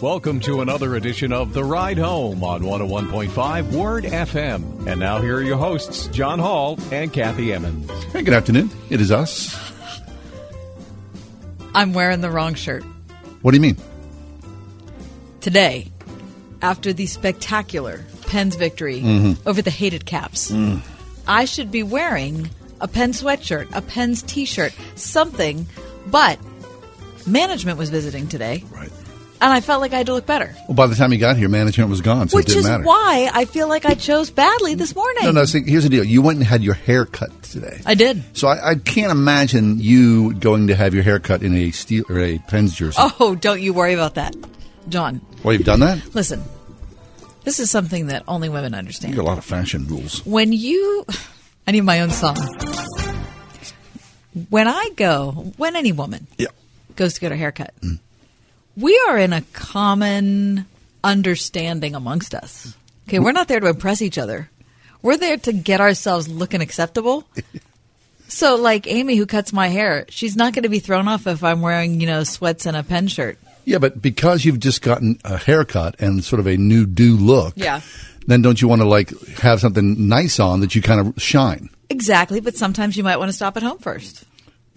Welcome to another edition of The Ride Home on 101.5 Word FM. And now here are your hosts, John Hall and Kathy Emmons. Hey, good afternoon. It is us. I'm wearing the wrong shirt. What do you mean? Today, after the spectacular Pens victory Mm-hmm. over the hated Caps, Mm. I should be wearing a Penn sweatshirt, a Pens t shirt, something, but management was visiting today. Right. And I felt like I had to look better, Well, by the time you got here, management was gone, so which it didn't is matter. why I feel like I chose badly this morning. No, no. See, here's the deal. You went and had your hair cut today. I did. So I, I can't imagine you going to have your hair cut in a steel or a Pens jersey. Oh, don't you worry about that, John. Well, you've done that. Listen, this is something that only women understand. You got a lot of fashion rules. when you i need my own song when i go when any woman Yeah. goes to get her haircut mm. We are in a common understanding amongst us. Okay we're not there to impress each other. We're there to get ourselves looking acceptable. So like amy who cuts my hair she's not going to be thrown off if i'm wearing you know sweats and a pen shirt. Yeah, but because you've just gotten a haircut and sort of a new do look, Yeah. then don't you want to like have something nice on that you kind of shine? exactly but sometimes you might want to stop at home first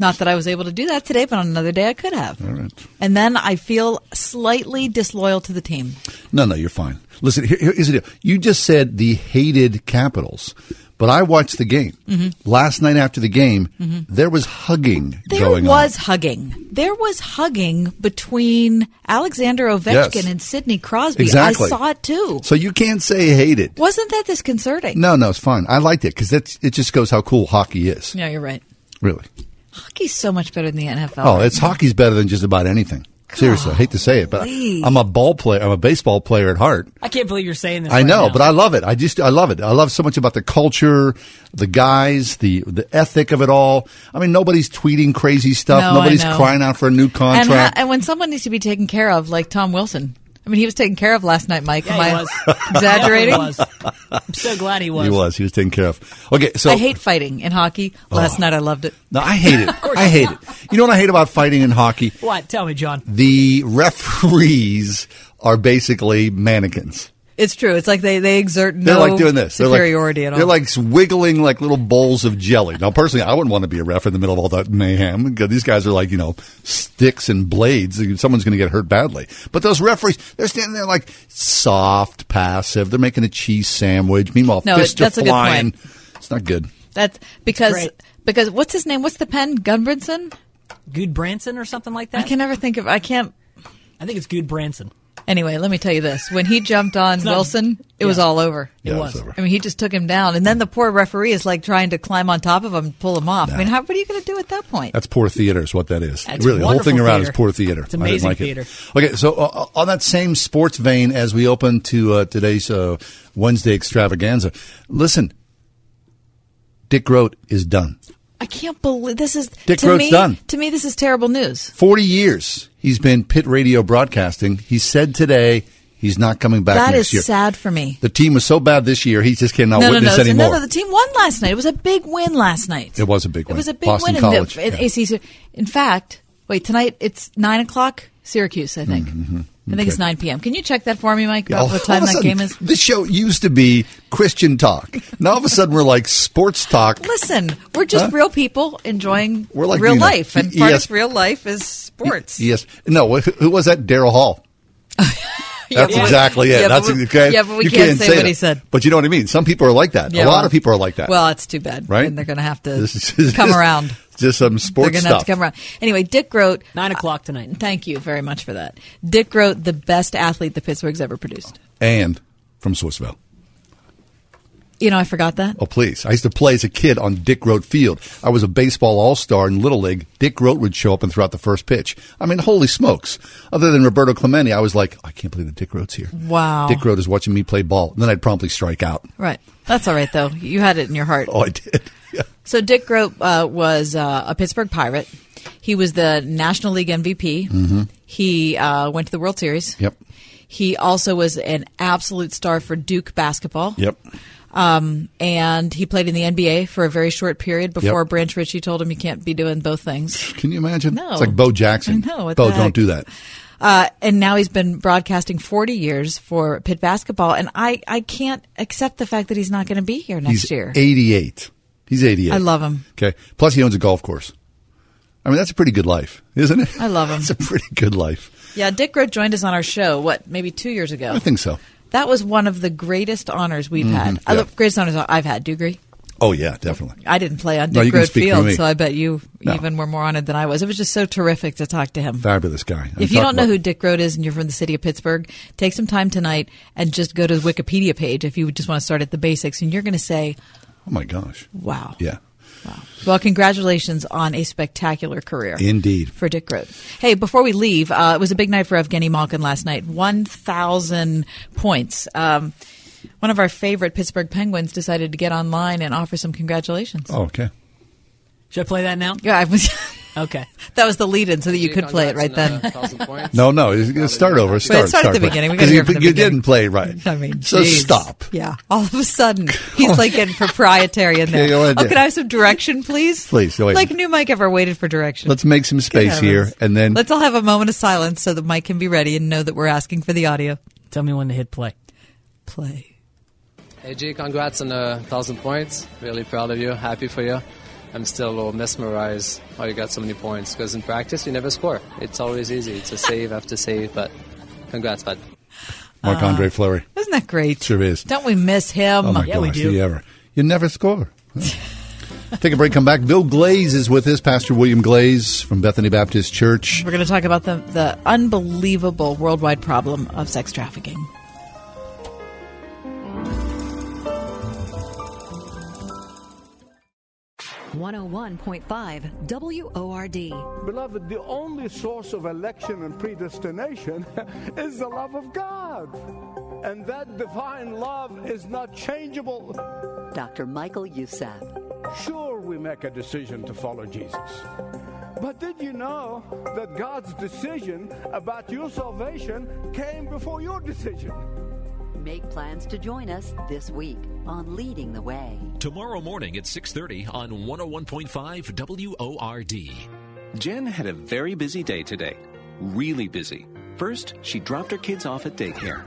not that i was able to do that today but on another day i could have All right. And then I feel slightly disloyal to the team. No, no, you're fine. Listen, here, here's the deal. You just said the hated Capitals, but I watched the game last night. After the game, there was hugging Mm-hmm. There going was on. hugging. There was hugging between Alexander Ovechkin Yes. and Sidney Crosby. Exactly. I saw it too. So you can't say hated. Wasn't that disconcerting? No, no, it's fine. I liked it because it just goes how cool hockey is. Yeah, you're right. Really. Hockey's so much better than the NFL. Oh, right it's now. hockey's better than just about anything. Seriously, I hate to say it, but Golly. I'm a ball player. I'm a baseball player at heart. I can't believe you're saying this. I right know, now. but I love it. I just I love it. I love so much about the culture, the guys, the the ethic of it all. I mean, nobody's tweeting crazy stuff. No, I nobody's know. crying out for a new and, contract. ha- and when someone needs to be taken care of, like Tom Wilson. I mean, he was taken care of last night, Mike. Yeah, Am he I was. exaggerating? He was. I'm so glad he was. he was. He was taken care of. Okay, so I hate fighting in hockey. Last Oh. night I loved it. No, I hate it. I hate it. You know what I hate about fighting in hockey? What? Tell me, John. The referees are basically mannequins. It's true. It's like they, they exert no They're like doing this. They're like- superiority at all. They're like wiggling like little bowls of jelly. Now, personally, I wouldn't want to be a ref in the middle of all that mayhem these guys are like, you know, sticks and blades. Someone's going to get hurt badly. But those referees, they're standing there like soft, passive. They're making a cheese sandwich. Meanwhile, No, fists that's are a good flying. point. It's not good. That's because Great. because what's his name? What's the pen? Gudbranson? Good Branson or something like that? I can never think of. I can't. I think it's Gudbranson. Anyway, let me tell you this: when he jumped on not- Wilson, it was all over. It was. it's over. I mean, he just took him down, and then the poor referee is like trying to climb on top of him and pull him off. I mean, how, what are you going to do at that point? That's poor theater, is what that is. That's really, the whole thing wonderful around is poor theater. It's I didn't amazing like theater. It. Okay, so uh, on that same sports vein as we open to uh, today's uh, Wednesday extravaganza, listen, Dick Groat is done. I can't believe this is Dick to me. done. To me, this is terrible news. 40 years he's been Pitt radio broadcasting. He said today he's not coming back That is year. sad for me. The team was so bad this year, he just cannot no, no, witness no, anymore. no, no. The team won last night. It was a big win last night. It was a big It win. was a big Boston win College, in, the, in yeah. ACC. In fact, wait tonight it's nine o'clock Syracuse. I think. Mm-hmm. I think it's Mm-hmm. Nine p.m. Can you check that for me, Mike? About all- what time that sudden, game is? This show used to be Christian talk. Now all of a sudden we're like sports talk. Listen, we're just Huh? real people enjoying We're like real life, and part of real life is sports. Yes. No, who was that? Daryl Hall. Yeah, That's but- exactly it. yeah, That's but we- okay. yeah, but we you can't say what that. he said. But you know what I mean. Some people are like that. Yeah, a lot well- of people are like that. Well, it's too bad, right? And they're going to have to just- come around. Just some sports They're sports going to have to come around. Anyway, Dick Groat Nine o'clock tonight. Uh, thank you very much for that. Dick Groat the best athlete the Pittsburgh's ever produced. and from Swissvale. You know, I forgot that. Oh, please. I used to play as a kid on Dick Groat Field. I was a baseball all star in Little League. Dick Groat would show up and throw out the first pitch. I mean, holy smokes. Other than Roberto Clemente, I was like, I can't believe that Dick Groat's here. Wow. Dick Groat is watching me play ball. And then I'd promptly strike out. Right. That's all right, though. You had it in your heart. Oh, I did. Yeah. So Dick Groat uh, was uh, a Pittsburgh Pirate. He was the National League MVP. He uh, went to the World Series. Mm-hmm. Yep. He also was an absolute star for Duke basketball. Yep. Um, and he played in the NBA for a very short period before Yep. Branch Rickey told him you can't be doing both things. Can you imagine? No. It's like Bo Jackson. No, Bo, don't do that. Uh, and now he's been broadcasting 40 years for Pitt basketball. And I, I can't accept the fact that he's not going to be here next He's year. 88. He's 88. I love him. Okay. Plus, he owns a golf course. I mean, that's a pretty good life, isn't it? I love him. It's a pretty good life. Yeah, Dick Groat joined us on our show, what, maybe two years ago? I think so. That was one of the greatest honors we've mm-hmm. had. Yeah. Uh, love greatest honors I've had. Do you agree? Oh, yeah, definitely. I didn't play on Dick you can Groat speak for Field, so I bet you No. even were more honored than I was. It was just so terrific to talk to him. Fabulous guy. I'm if you don't know who Dick Groat is and you're from the city of Pittsburgh, take some time tonight and just go to his Wikipedia page if you just want to start at the basics, and you're going to say, Oh, my gosh. "Wow, Yeah. Wow." Well, congratulations on a spectacular career. Indeed. for Dick Groat. Hey, before we leave, uh, it was a big night for Evgeny Malkin last night. 1,000 points. Um, one of our favorite Pittsburgh Penguins decided to get online and offer some congratulations. Oh, okay. Should I play that now? Yeah, I was, Okay. that was the lead-in so that you could play it right then. No, no. it's- it's Start over. Start, start at the start. beginning. We 'Cause gotta you, the you beginning. didn't play it right. I mean, so geez. stop. Yeah, all of a sudden he's like getting proprietary in there. Okay, oh, can I have some direction, please? Please, go ahead. Like new Mike ever waited for direction. Let's make some space here, and then let's all have a moment of silence so that Mike can be ready and know that we're asking for the audio. Tell me when to hit play. Play. Hey G, congrats on a thousand points. Really proud of you. Happy for you. I'm still a little mesmerized how you got so many points because in practice you never score. It's always easy. It's a save after save, but congrats, bud. Marc uh, Andre Fleury. Isn't that great? Sure is. Don't we miss him? Oh my Yeah, we gosh, do. do you ever? You never score. Take a break. Come back. Bill Glaze is with us. Pastor William Glaze from Bethany Baptist Church. We're going to talk about the, the unbelievable worldwide problem of sex trafficking. One hundred one point five WORD. Beloved, the only source of election and predestination is the love of God. And that divine love is not changeable. Dr. Michael Youssef. Sure, we make a decision to follow Jesus. But did you know that God's decision about your salvation came before your decision? Make plans to join us this week on Leading the Way. Tomorrow morning at 6:30 on 101.5 WORD. Jen had a very busy day today. Really busy. First, she dropped her kids off at daycare.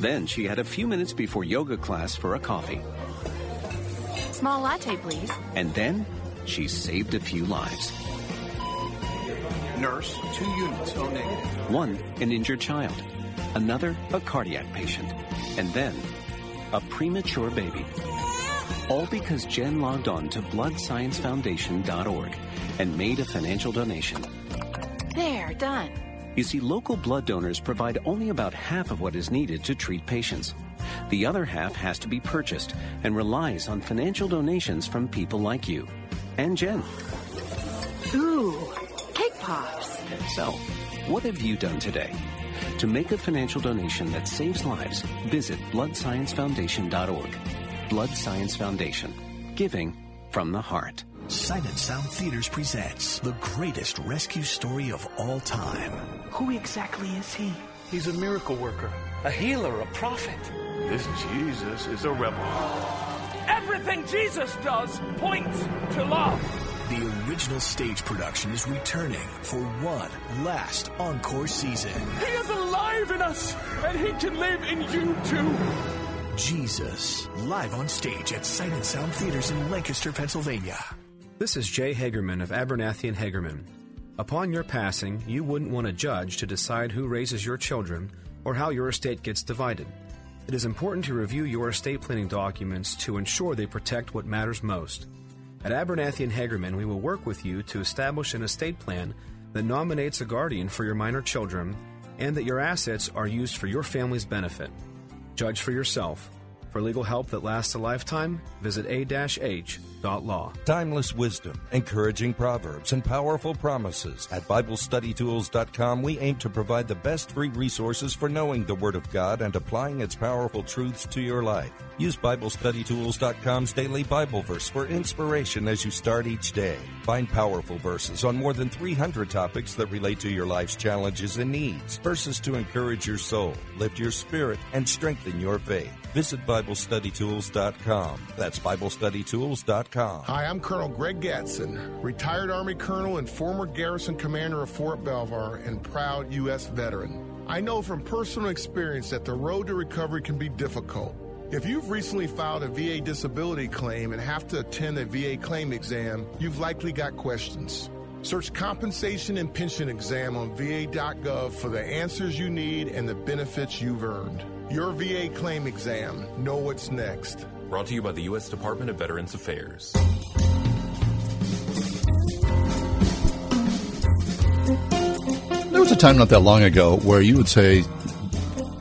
Then she had a few minutes before yoga class for a coffee. Small latte, please. And then she saved a few lives. Nurse, two units, O negative. One, an injured child. Another, a cardiac patient. And then, a premature baby. All because Jen logged on to bloodsciencefoundation.org and made a financial donation. There, done. You see, local blood donors provide only about half of what is needed to treat patients. The other half has to be purchased and relies on financial donations from people like you and Jen. Ooh, cake pops. So, what have you done today? To make a financial donation that saves lives, visit bloodsciencefoundation.org. Blood Science Foundation. Giving from the heart. Sight and Sound Theaters presents the greatest rescue story of all time. Who exactly is he? He's a miracle worker, a healer, a prophet. This Jesus is a rebel. Everything Jesus does points to love. The original stage production is returning for one last encore season. He is alive in us, and he can live in you too. Jesus, live on stage at Sight and Sound Theaters in Lancaster, Pennsylvania. This is Jay Hagerman of Abernathy and Hagerman. Upon your passing, you wouldn't want a judge to decide who raises your children or how your estate gets divided. It is important to review your estate planning documents to ensure they protect what matters most. At Abernathy and Hagerman, we will work with you to establish an estate plan that nominates a guardian for your minor children and that your assets are used for your family's benefit. Judge for yourself. For legal help that lasts a lifetime, visit A-H a-h.law. Timeless wisdom, encouraging proverbs, and powerful promises. At BibleStudyTools.com, we aim to provide the best free resources for knowing the Word of God and applying its powerful truths to your life. Use BibleStudyTools.com's daily Bible verse for inspiration as you start each day. Find powerful verses on more than 300 topics that relate to your life's challenges and needs. Verses to encourage your soul, lift your spirit, and strengthen your faith. Visit BibleStudyTools.com. That's BibleStudyTools.com. Hi, I'm Colonel Greg Gadson, retired Army Colonel and former garrison commander of Fort Belvoir and proud U.S. veteran. I know from personal experience that the road to recovery can be difficult. If you've recently filed a VA disability claim and have to attend a VA claim exam, you've likely got questions. Search compensation and pension exam on va.gov for the answers you need and the benefits you've earned. Your VA claim exam. Know what's next. Brought to you by the U.S. Department of Veterans Affairs. There was a time not that long ago where you would say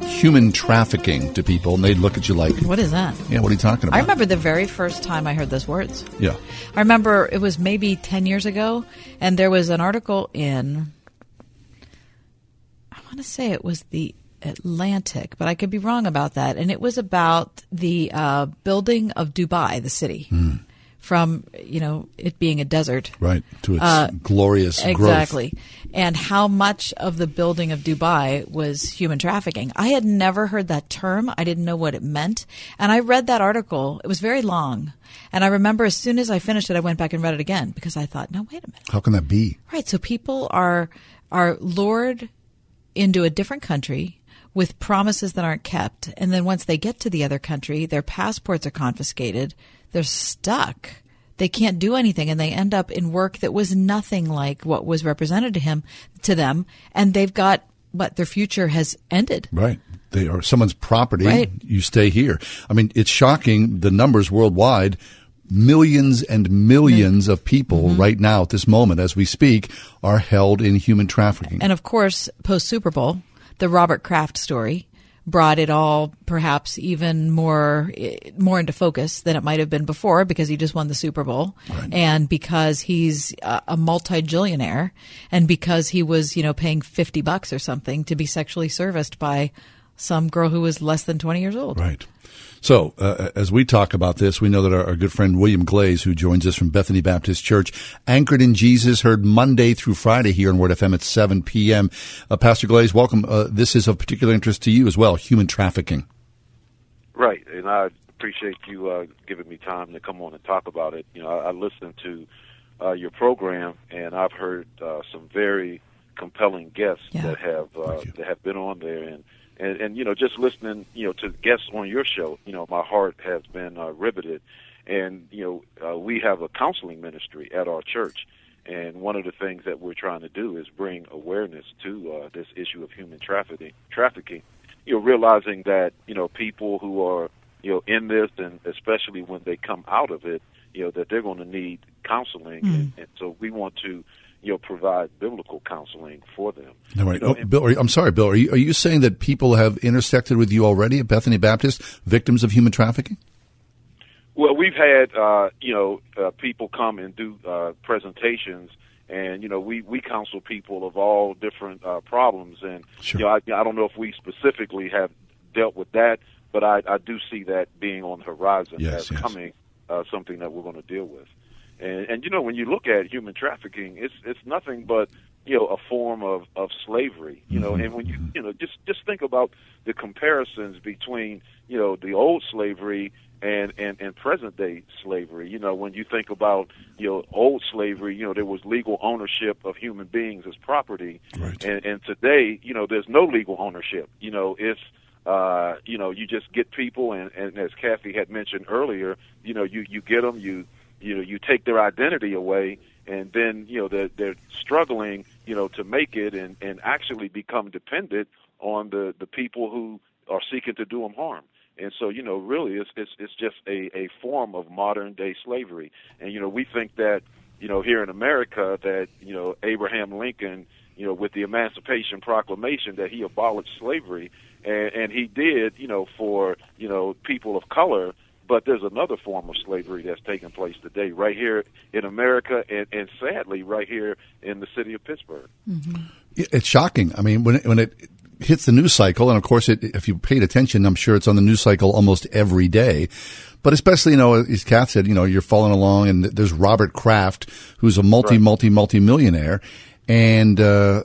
human trafficking to people, and they'd look at you like, What is that? Yeah, what are you talking about? I remember the very first time I heard those words. Yeah. I remember it was maybe 10 years ago, and there was an article in, I want to say it was the Atlantic, but I could be wrong about that. And it was about the uh, building of Dubai, the city. From you know it being a desert, Right, to its Uh, glorious growth. exactly, and how much of the building of Dubai was human trafficking. I had never heard that term. I didn't know what it meant, and I read that article. It was very long, and I remember as soon as I finished it, I went back and read it again because I thought, no, wait a minute. How can that be? Right. So people are are lured into a different country with promises that aren't kept, and then once they get to the other country, their passports are confiscated. They're stuck. They can't do anything, and they end up in work that was nothing like what was represented to him to them, and they've got what their future has ended. Right. They are someone's property. Right. You stay here. I mean, it's shocking the numbers worldwide. Millions and millions of people Mm-hmm. right now at this moment as we speak are held in human trafficking. And of course, post Super Bowl, the Robert Kraft story brought it all perhaps even more more into focus than it might have been before because he just won the Super Bowl and because he's a, a multi-jillionaire and because he was, you know, paying 50 bucks or something to be sexually serviced by some girl who was less than 20 years old. Right. So, uh, as we talk about this, we know that our, our good friend William Glaze, who joins us from Bethany Baptist Church, anchored in Jesus, heard Monday through Friday here on Word FM at 7 p.m. Uh, Pastor Glaze, welcome. Uh, this is of particular interest to you as well, human trafficking. Right, and I appreciate you uh, giving me time to come on and talk about it. You know, I, I listened to uh, your program, and I've heard uh, some very compelling guests that have uh, that have been on there, and, and and you know, just listening, you know, to guests on your show, you know, my heart has been uh, riveted, and you know, uh, we have a counseling ministry at our church. And one of the things that we're trying to do is bring awareness to uh, this issue of human trafficking. Trafficking, you know, realizing that you know people who are you know in this, and especially when they come out of it, you know that they're going to need counseling, and, and so we want to you know provide biblical counseling for them. Right. You know, oh, Bill, are you, I'm sorry, Bill. Are you, are you saying that people have intersected with you already at Bethany Baptist, victims of human trafficking? Well, we've had uh, you know uh, people come and do uh, presentations, and you know we we counsel people of all different uh, problems, and you know I, I don't know if we specifically have dealt with that, but I, I do see that being on the horizon Yes, as yes. coming uh, something that we're going to deal with. And and you know when you look at human trafficking, it's it's nothing but you know a form of of slavery. You know, and when you you know just just think about the comparisons between you know the old slavery and and and present day slavery. You know, when you think about you know old slavery, you know there was legal ownership of human beings as property, right. and and today you know there's no legal ownership. You know, it's uh, you know you just get people, and and as Kathy had mentioned earlier, you know you you get them, you you know you take their identity away. And then you know they're, they're struggling, you know, to make it and, and actually become dependent on the, the people who are seeking to do them harm. And so, you know, really, it's it's it's just a a form of modern day slavery. And you know, we think that you know here in America that you know Abraham Lincoln you know, with the Emancipation Proclamation that he abolished slavery, and, and he did, you know, for you know people of color. But there's another form of slavery that's taking place today, right here in America, and, and sadly, right here in the city of Pittsburgh. It's shocking. I mean, when it, when it hits the news cycle, and of course, it, if you paid attention, I'm sure it's on the news cycle almost every day. But especially, you know, as Kath said, you know, you're following along, and there's Robert Kraft, who's a multi, multi, multi millionaire, and uh,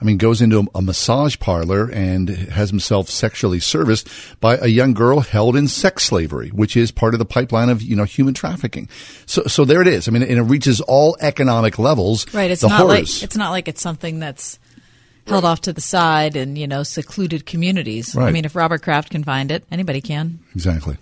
I mean, goes into a, a massage parlor and has himself sexually serviced by a young girl held in sex slavery, which is part of the pipeline of you know human trafficking. So, so there it is. I mean, and it reaches all economic levels. Right. It's the not horrors. like it's not like it's something that's held off to the side in you know secluded communities. Right. I mean, if Robert Kraft can find it, anybody can. exactly.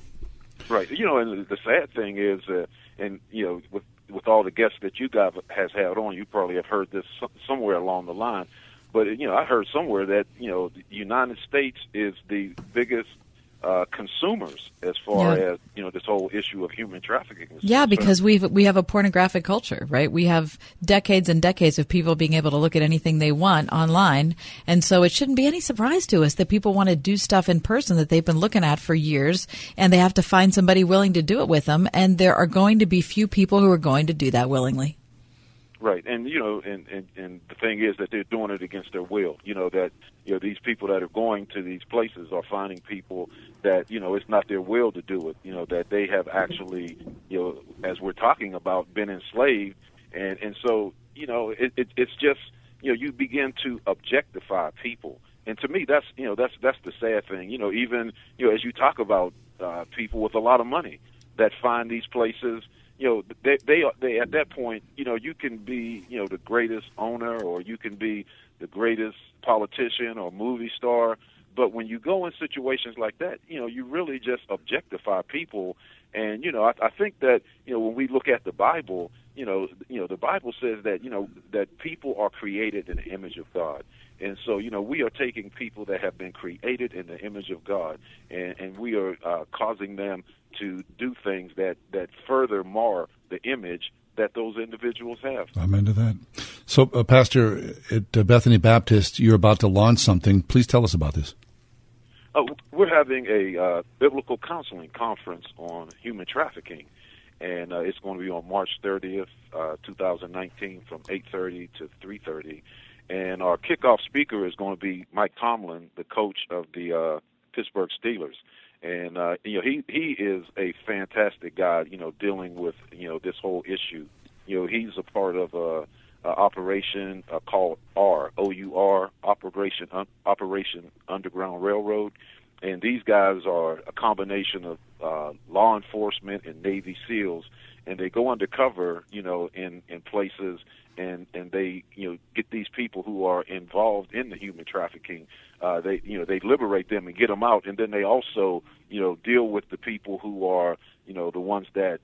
Right. You know, and the sad thing is, uh, and you know, with with all the guests that you guys has had on, you probably have heard this somewhere along the line. But you know, I heard somewhere that you know the United States is the biggest uh, consumers as far Yeah. as you know this whole issue of human trafficking. is Yeah, concerned. because we we have a pornographic culture, right? We have decades and decades of people being able to look at anything they want online, and so it shouldn't be any surprise to us that people want to do stuff in person that they've been looking at for years, and they have to find somebody willing to do it with them, and there are going to be few people who are going to do that willingly. Right, and you know, and, and and the thing is that they're doing it against their will. You know that you know these people that are going to these places are finding people that you know it's not their will to do it. You know that they have actually, you know, as we're talking about, been enslaved, and and so you know it, it it's just you know you begin to objectify people, and to me that's you know that's that's the sad thing. You know, even you know as you talk about uh, people with a lot of money that find these places you know they they are they at that point you know you can be you know the greatest owner or you can be the greatest politician or movie star. But when you go in situations like that you know you really just objectify people. And you know I, I think that you know when we look at the bible you know you know the bible says that you know that people are created in the image of god and so, you know, we are taking people that have been created in the image of God, and, and we are uh, causing them to do things that, that further mar the image that those individuals have. I'm into that. So, uh, Pastor, at uh, Bethany Baptist, you're about to launch something. Please tell us about this. Uh, we're having a uh, biblical counseling conference on human trafficking, and uh, it's going to be on March 30th, uh, 2019, from 8:30 to 3:30. And our kickoff speaker is going to be Mike Tomlin, the coach of the uh, Pittsburgh Steelers. And uh, you know he he is a fantastic guy. You know dealing with you know this whole issue. You know he's a part of a, a operation uh, called R O U R Operation Un- Operation Underground Railroad, and these guys are a combination of uh, law enforcement and Navy SEALs, and they go undercover, you know, in in places, and and they you know get these people involved in the human trafficking. Uh, they you know they liberate them and get them out, and then they also you know deal with the people who are you know the ones that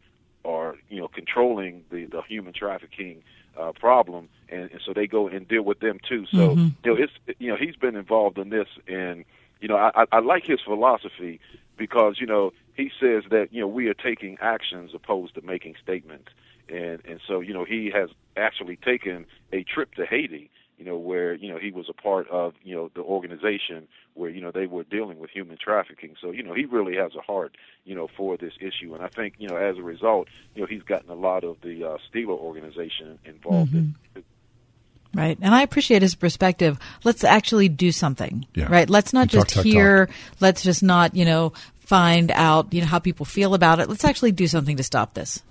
are you know controlling the the human trafficking uh, problem, and, and so they go and deal with them too. So Mhm. you know it's you know he's been involved in this, and you know I, I I like his philosophy because you know he says that you know we are taking actions opposed to making statements, and and so you know he has actually taken a trip to Haiti. You know where you know he was a part of you know the organization where you know they were dealing with human trafficking. So you know he really has a heart you know for this issue, and I think you know as a result you know he's gotten a lot of the uh, Steeler organization involved in Right. And I appreciate his perspective. Let's actually do something. Yeah. Right. Let's not We talk, just talk, hear, let's just not, you know, find out, you know, how people feel about it. Let's actually do something to stop this.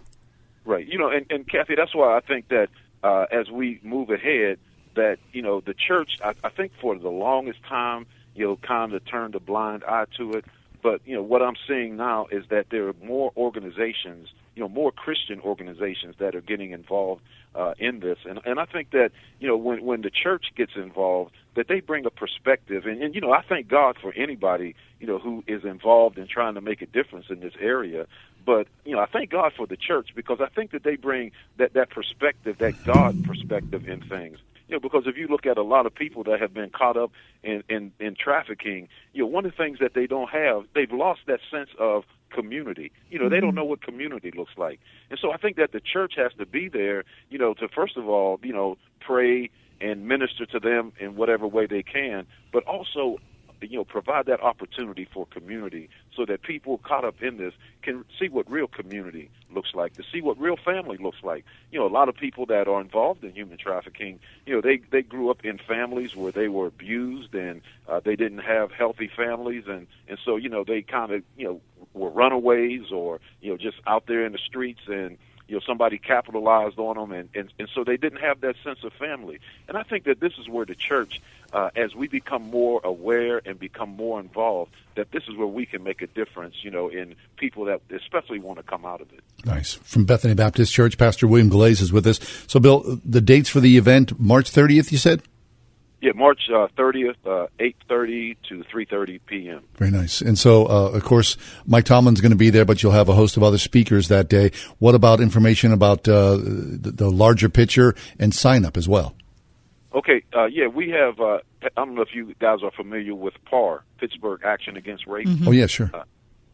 Right. You know, and, and Kathy, that's why I think that uh, as we move ahead, that you know the church, I, I think for the longest time, you know, kind of turned a blind eye to it. But you know what I'm seeing now is that there are more organizations, you know, more Christian organizations that are getting involved uh, in this, and and I think that you know when when the church gets involved, that they bring a perspective, and, and you know I thank God for anybody you know who is involved in trying to make a difference in this area. But you know I thank God for the church because I think that they bring that that perspective, that God perspective in things. You know, because if you look at a lot of people that have been caught up in, in, in trafficking, you know, one of the things that they don't have, they've lost that sense of community. You know, they don't mm-hmm. know what community looks like. And so I think that the church has to be there, you know, to first of all, you know, pray and minister to them in whatever way they can, but also you know provide that opportunity for community so that people caught up in this can see what real community looks like to see what real family looks like. You know a lot of people that are involved in human trafficking you know they they grew up in families where they were abused and uh, they didn't have healthy families. And and so you know they kind of you know were runaways or you know just out there in the streets and you know somebody capitalized on them and, and and so they didn't have that sense of family and i think that this is where the church uh, as we become more aware and become more involved that this is where we can make a difference you know in people that especially want to come out of it Nice. From Bethany Baptist Church, Pastor William Glaze is with us. So, Bill, the dates for the event, March 30th, you said? Yeah march uh, 30th uh, 8.30 to 3.30 p.m Very nice. And so, uh, of course, Mike Tomlin's going to be there, but you'll have a host of other speakers that day. What about information about uh, the, the larger picture and sign up as well? Okay, uh, yeah, we have. Uh, I don't know if you guys are familiar with PAR, Pittsburgh Action Against Rape. Oh, yeah, sure. Uh,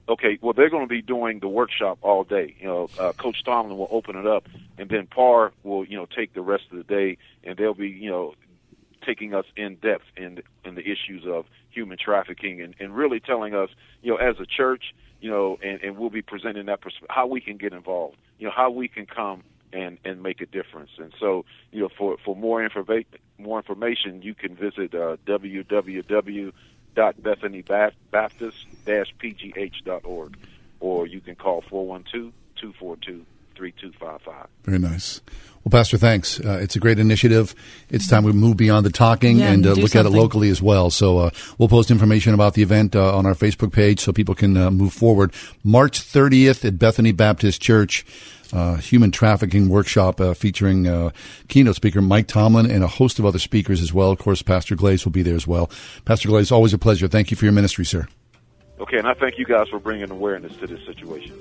okay, well, they're going to be doing the workshop all day. You know, uh, Coach Tomlin will open it up, and then PAR will, you know, take the rest of the day, and they'll be, you know, taking us in depth in in the issues of human trafficking, and, and really telling us, you know, as a church, you know, and, and we'll be presenting that pers- how we can get involved, you know, how we can come and and make a difference. And so, you know, for for more information, more information, you can visit uh, www.bethanybaptist-pgh.org, or you can call 412-242-3255. Very nice. Well, Pastor, thanks. Uh, it's a great initiative. It's time we move beyond the talking Yeah, and uh, do look at it locally as well. So uh, we'll post information about the event uh, on our Facebook page so people can uh, move forward. March 30th at Bethany Baptist Church. Uh, human trafficking workshop uh, featuring uh, keynote speaker Mike Tomlin and a host of other speakers as well. Of course, Pastor Glaze will be there as well. Pastor Glaze, always a pleasure. Thank you for your ministry, sir. Okay, and I thank you guys for bringing awareness to this situation.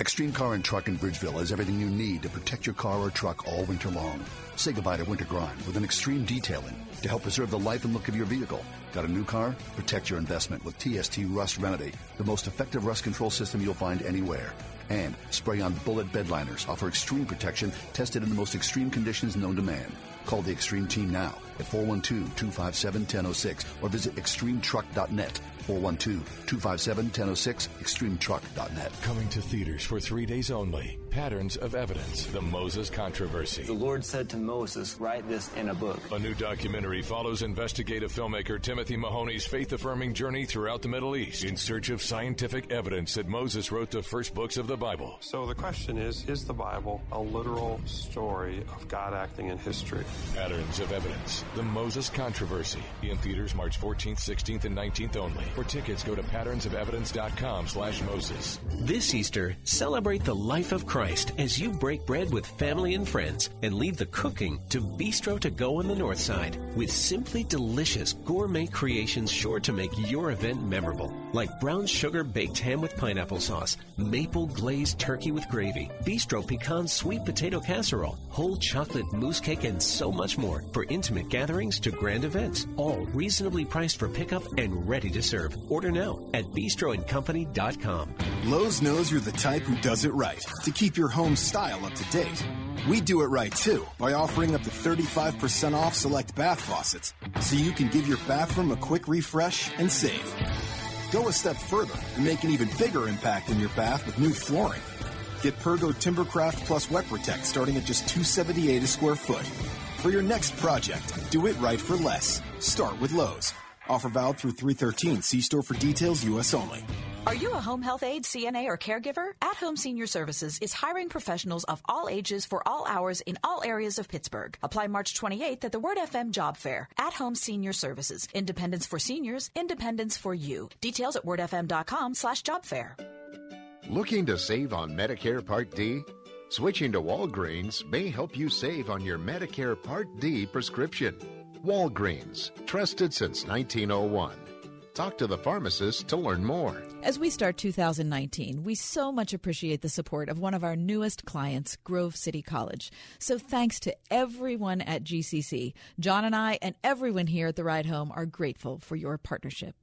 Extreme Car and Truck in Bridgeville has everything you need to protect your car or truck all winter long. Say goodbye to winter grime with an extreme detailing to help preserve the life and look of your vehicle. Got a new car? Protect your investment with TST Rust Remedy, the most effective rust control system you'll find anywhere. And spray on bullet bedliners offer extreme protection tested in the most extreme conditions known to man. Call the Extreme Team now at 412-257-1006 or visit extremetruck.net. 412-257-1006, extremetruck.net. Coming to theaters for three days only. Patterns of Evidence, the Moses Controversy. The Lord said to Moses, Write this in a book. A new documentary follows investigative filmmaker Timothy Mahoney's faith affirming journey throughout the Middle East in search of scientific evidence that Moses wrote the first books of the Bible. So the question is Is the Bible a literal story of God acting in history? Patterns of Evidence, the Moses Controversy. In theaters March 14th, 16th, and 19th only. For tickets, go to patternsofevidence.com slash Moses. This Easter, celebrate the life of Christ as you break bread with family and friends and leave the cooking to Bistro to Go on the North Side with simply delicious gourmet creations sure to make your event memorable. Like brown sugar baked ham with pineapple sauce, maple glazed turkey with gravy, bistro pecan sweet potato casserole, whole chocolate mousse cake, and so much more for intimate gatherings to grand events. All reasonably priced for pickup and ready to serve. Order now at bistroandcompany.com. Lowe's knows you're the type who does it right to keep your home style up to date. We do it right too by offering up to 35% off select bath faucets so you can give your bathroom a quick refresh and save. Go a step further and make an even bigger impact in your bath with new flooring. Get Pergo Timbercraft Plus Wet Protect starting at just 278 a square foot. For your next project, do it right for less. Start with Lowe's. Offer valid through 313. See store for details, U.S. only. Are you a home health aide, CNA, or caregiver? At Home Senior Services is hiring professionals of all ages for all hours in all areas of Pittsburgh. Apply March 28th at the Word FM Job Fair. At Home Senior Services. Independence for seniors, independence for you. Details at wordfm.com slash job fair. Looking to save on Medicare Part D? Switching to Walgreens may help you save on your Medicare Part D prescription. Walgreens, trusted since 1901. Talk to the pharmacist to learn more. As we start 2019, we so much appreciate the support of one of our newest clients, Grove City College. So thanks to everyone at GCC. John and I and everyone here at The Ride Home are grateful for your partnership.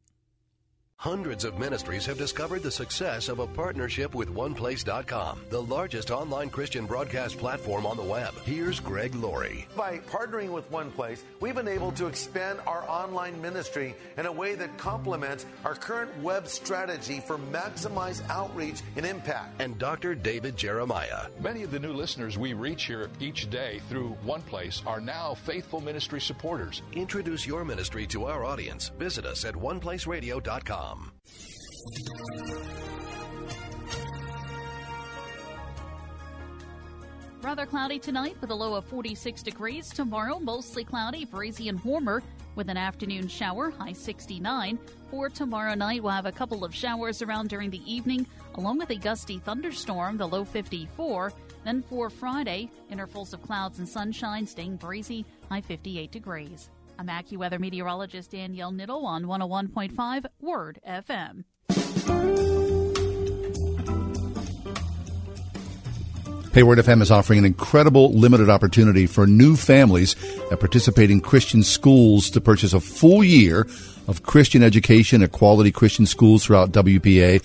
Hundreds of ministries have discovered the success of a partnership with OnePlace.com, the largest online Christian broadcast platform on the web. Here's Greg Laurie. By partnering with OnePlace, we've been able to expand our online ministry in a way that complements our current web strategy for maximized outreach and impact. And Dr. David Jeremiah. Many of the new listeners we reach here each day through OnePlace are now faithful ministry supporters. Introduce your ministry to our audience. Visit us at oneplaceradio.com. Rather cloudy tonight with a low of 46 degrees. Tomorrow, mostly cloudy, breezy, and warmer with an afternoon shower, high 69. For tomorrow night, we'll have a couple of showers around during the evening, along with a gusty thunderstorm, the low 54. Then for Friday, intervals of clouds and sunshine, staying breezy, high 58 degrees. I'm AccuWeather meteorologist Danielle Niddle on 101.5 Word FM. Hayward FM is offering an incredible limited opportunity for new families at participating Christian schools to purchase a full year of Christian education at quality Christian schools throughout WPA.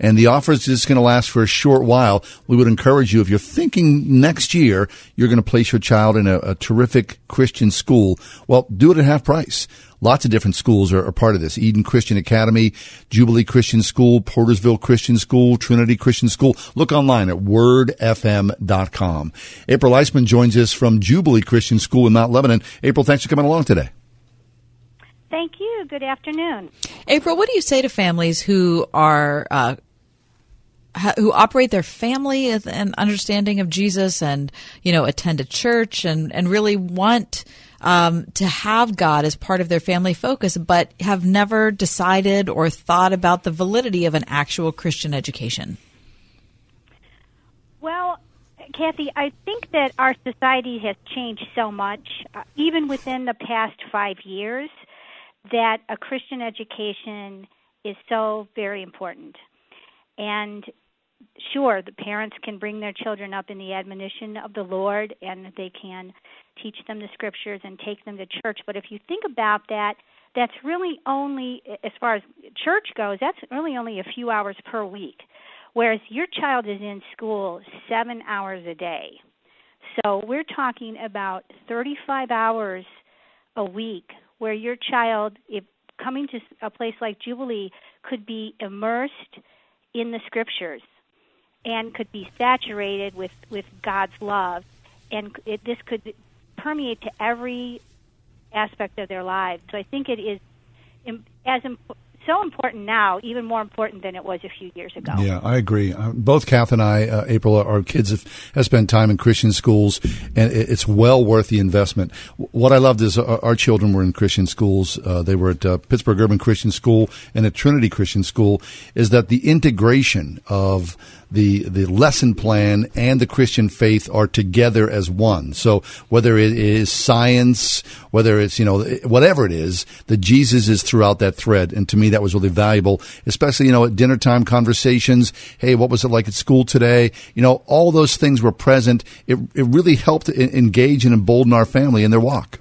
And the offer is just going to last for a short while. We would encourage you, if you're thinking next year you're going to place your child in a, a terrific Christian school, well, do it at half price. Lots of different schools are, are, part of this. Eden Christian Academy, Jubilee Christian School, Portersville Christian School, Trinity Christian School. Look online at wordfm.com. April Icsman joins us from Jubilee Christian School in Mount Lebanon. April, thanks for coming along today. Thank you. Good afternoon. April, what do you say to families who are uh, who operate their family and understanding of Jesus and you know attend a church and and really want um, to have God as part of their family focus, but have never decided or thought about the validity of an actual Christian education? Well, Kathy, I think that our society has changed so much, uh, even within the past five years, that a Christian education is so very important. And sure, the parents can bring their children up in the admonition of the Lord and they can teach them the scriptures and take them to church. But if you think about that, that's really only, as far as church goes, that's really only a few hours per week. Whereas your child is in school seven hours a day. So we're talking about 35 hours a week where your child, if coming to a place like Jubilee, could be immersed in the scriptures and could be saturated with, with God's love. And it, this could permeate to every aspect of their lives. So I think it is as imp- so important now, even more important than it was a few years ago. Yeah, I agree. Uh, both Kath and I, uh, April, our kids have, have spent time in Christian schools, and it's well worth the investment. What I loved is our, our children were in Christian schools. Uh, they were at uh, Pittsburgh Urban Christian School and at Trinity Christian School. Is that the integration of the the lesson plan and the Christian faith are together as one. So whether it is science, whether it's you know whatever it is, the Jesus is throughout that thread, and to me that was really valuable, especially you know at dinner time conversations. Hey, what was it like at school today? You know, all those things were present. It it really helped engage and embolden our family in their walk.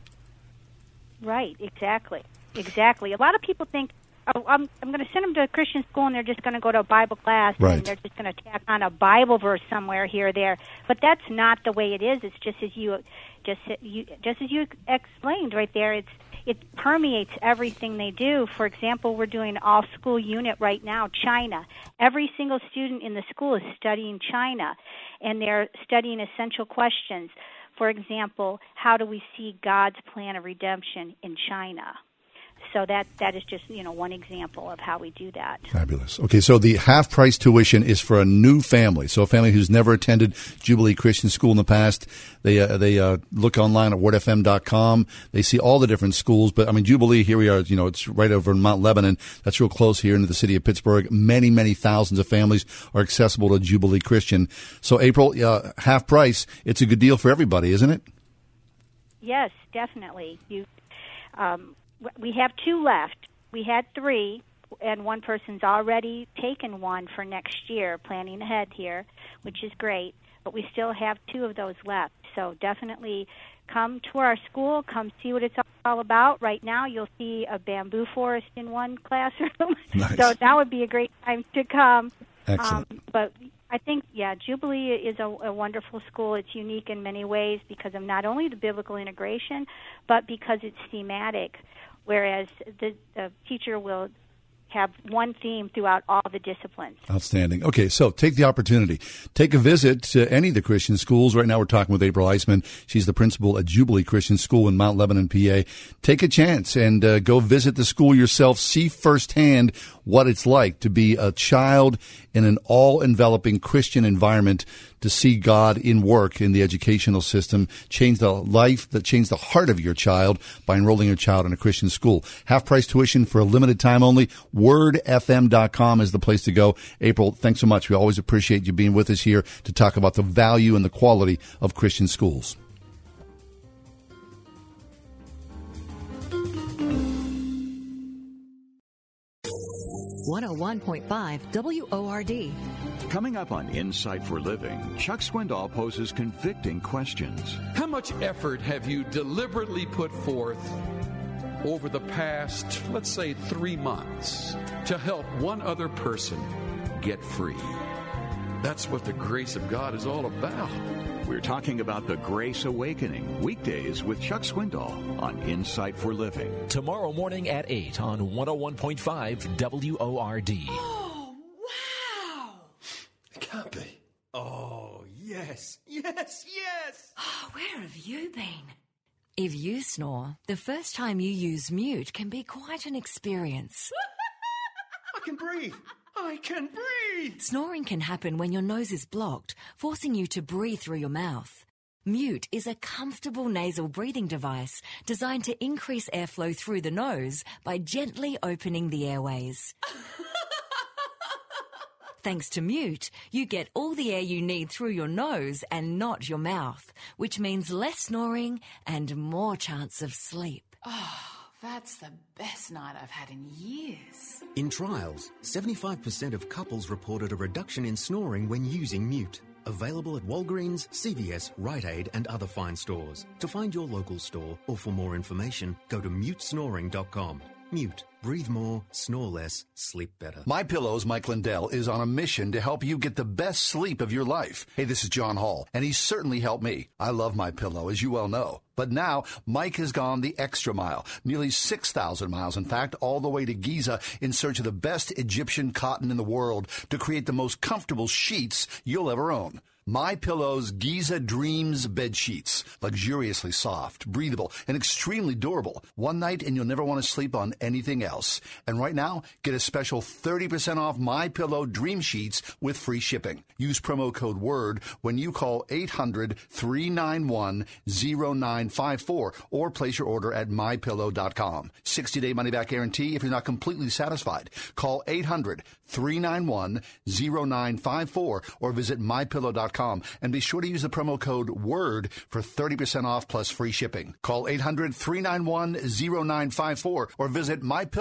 Right. Exactly. Exactly. A lot of people think oh, I'm, I'm going to send them to a Christian school and they're just going to go to a Bible class right. and they're just going to tack on a Bible verse somewhere here or there. But that's not the way it is. It's just as you just you just as you explained right there. It's it permeates everything they do. For example, we're doing an all school unit right now, China. Every single student in the school is studying China and they're studying essential questions. For example, how do we see God's plan of redemption in China? So that that is just you know one example of how we do that. Fabulous. Okay, so the half price tuition is for a new family. So a family who's never attended Jubilee Christian School in the past, they uh, they uh, look online at wordfm.com. They see all the different schools, but I mean Jubilee here we are. You know, it's right over in Mount Lebanon. That's real close here into the city of Pittsburgh. Many many thousands of families are accessible to Jubilee Christian. So April, uh, half price. It's a good deal for everybody, isn't it? Yes, definitely. You. Um, we have two left. We had three, and one person's already taken one for next year, planning ahead here, which is great. but we still have two of those left. So definitely come to our school, come see what it's all about. Right now, you'll see a bamboo forest in one classroom, Nice. so that would be a great time to come. Excellent. Um, but I think, yeah, Jubilee is a, a wonderful school. It's unique in many ways because of not only the biblical integration, but because it's thematic. Whereas the, the teacher will have one theme throughout all the disciplines. Outstanding. Okay, so take the opportunity. Take a visit to any of the Christian schools. Right now we're talking with April Icsman. She's the principal at Jubilee Christian School in Mount Lebanon, PA. Take a chance and uh, go visit the school yourself. See firsthand what it's like to be a child in an all-enveloping Christian environment to see God in work in the educational system, change the life, that change the heart of your child by enrolling your child in a Christian school. Half price tuition for a limited time only. WordFM.com is the place to go. April, thanks so much. We always appreciate you being with us here to talk about the value and the quality of Christian schools. One hundred one point five WORD. Coming up on Insight for Living, Chuck Swindoll poses convicting questions. How much effort have you deliberately put forth over the past, let's say, three months to help one other person get free? That's what the grace of God is all about. We're talking about the Grace Awakening, weekdays with Chuck Swindoll on Insight for Living. Tomorrow morning at 8 on 101.5 WORD. Oh, wow! It can't be. Oh, yes, yes, yes. Oh, where have you been? If you snore, the first time you use mute can be quite an experience. I can breathe. I can breathe. Snoring can happen when your nose is blocked, forcing you to breathe through your mouth. Mute is a comfortable nasal breathing device designed to increase airflow through the nose by gently opening the airways. Thanks to Mute, you get all the air you need through your nose and not your mouth, which means less snoring and more chance of sleep. Ah. That's the best night I've had in years. In trials, 75% of couples reported a reduction in snoring when using Mute. Available at Walgreens, CVS, Rite Aid, and other fine stores. To find your local store or for more information, go to mutesnoring.com. Mute. Breathe more, snore less, sleep better. My Pillows Mike Lindell is on a mission to help you get the best sleep of your life. Hey, this is John Hall, and he's certainly helped me. I love My Pillow, as you well know. But now Mike has gone the extra mile, nearly 6,000 miles, in fact, all the way to Giza in search of the best Egyptian cotton in the world to create the most comfortable sheets you'll ever own. My Pillow's Giza Dreams bed sheets, luxuriously soft, breathable, and extremely durable. One night and you'll never want to sleep on anything else. And right now, get a special 30% off My Pillow Dream Sheets with free shipping. Use promo code WORD when you call 800-391-0954 or place your order at mypillow.com. 60-day money-back guarantee if you're not completely satisfied. Call 800-391-0954 or visit mypillow.com and be sure to use the promo code WORD for 30% off plus free shipping. Call 800-391-0954 or visit mypillow.com.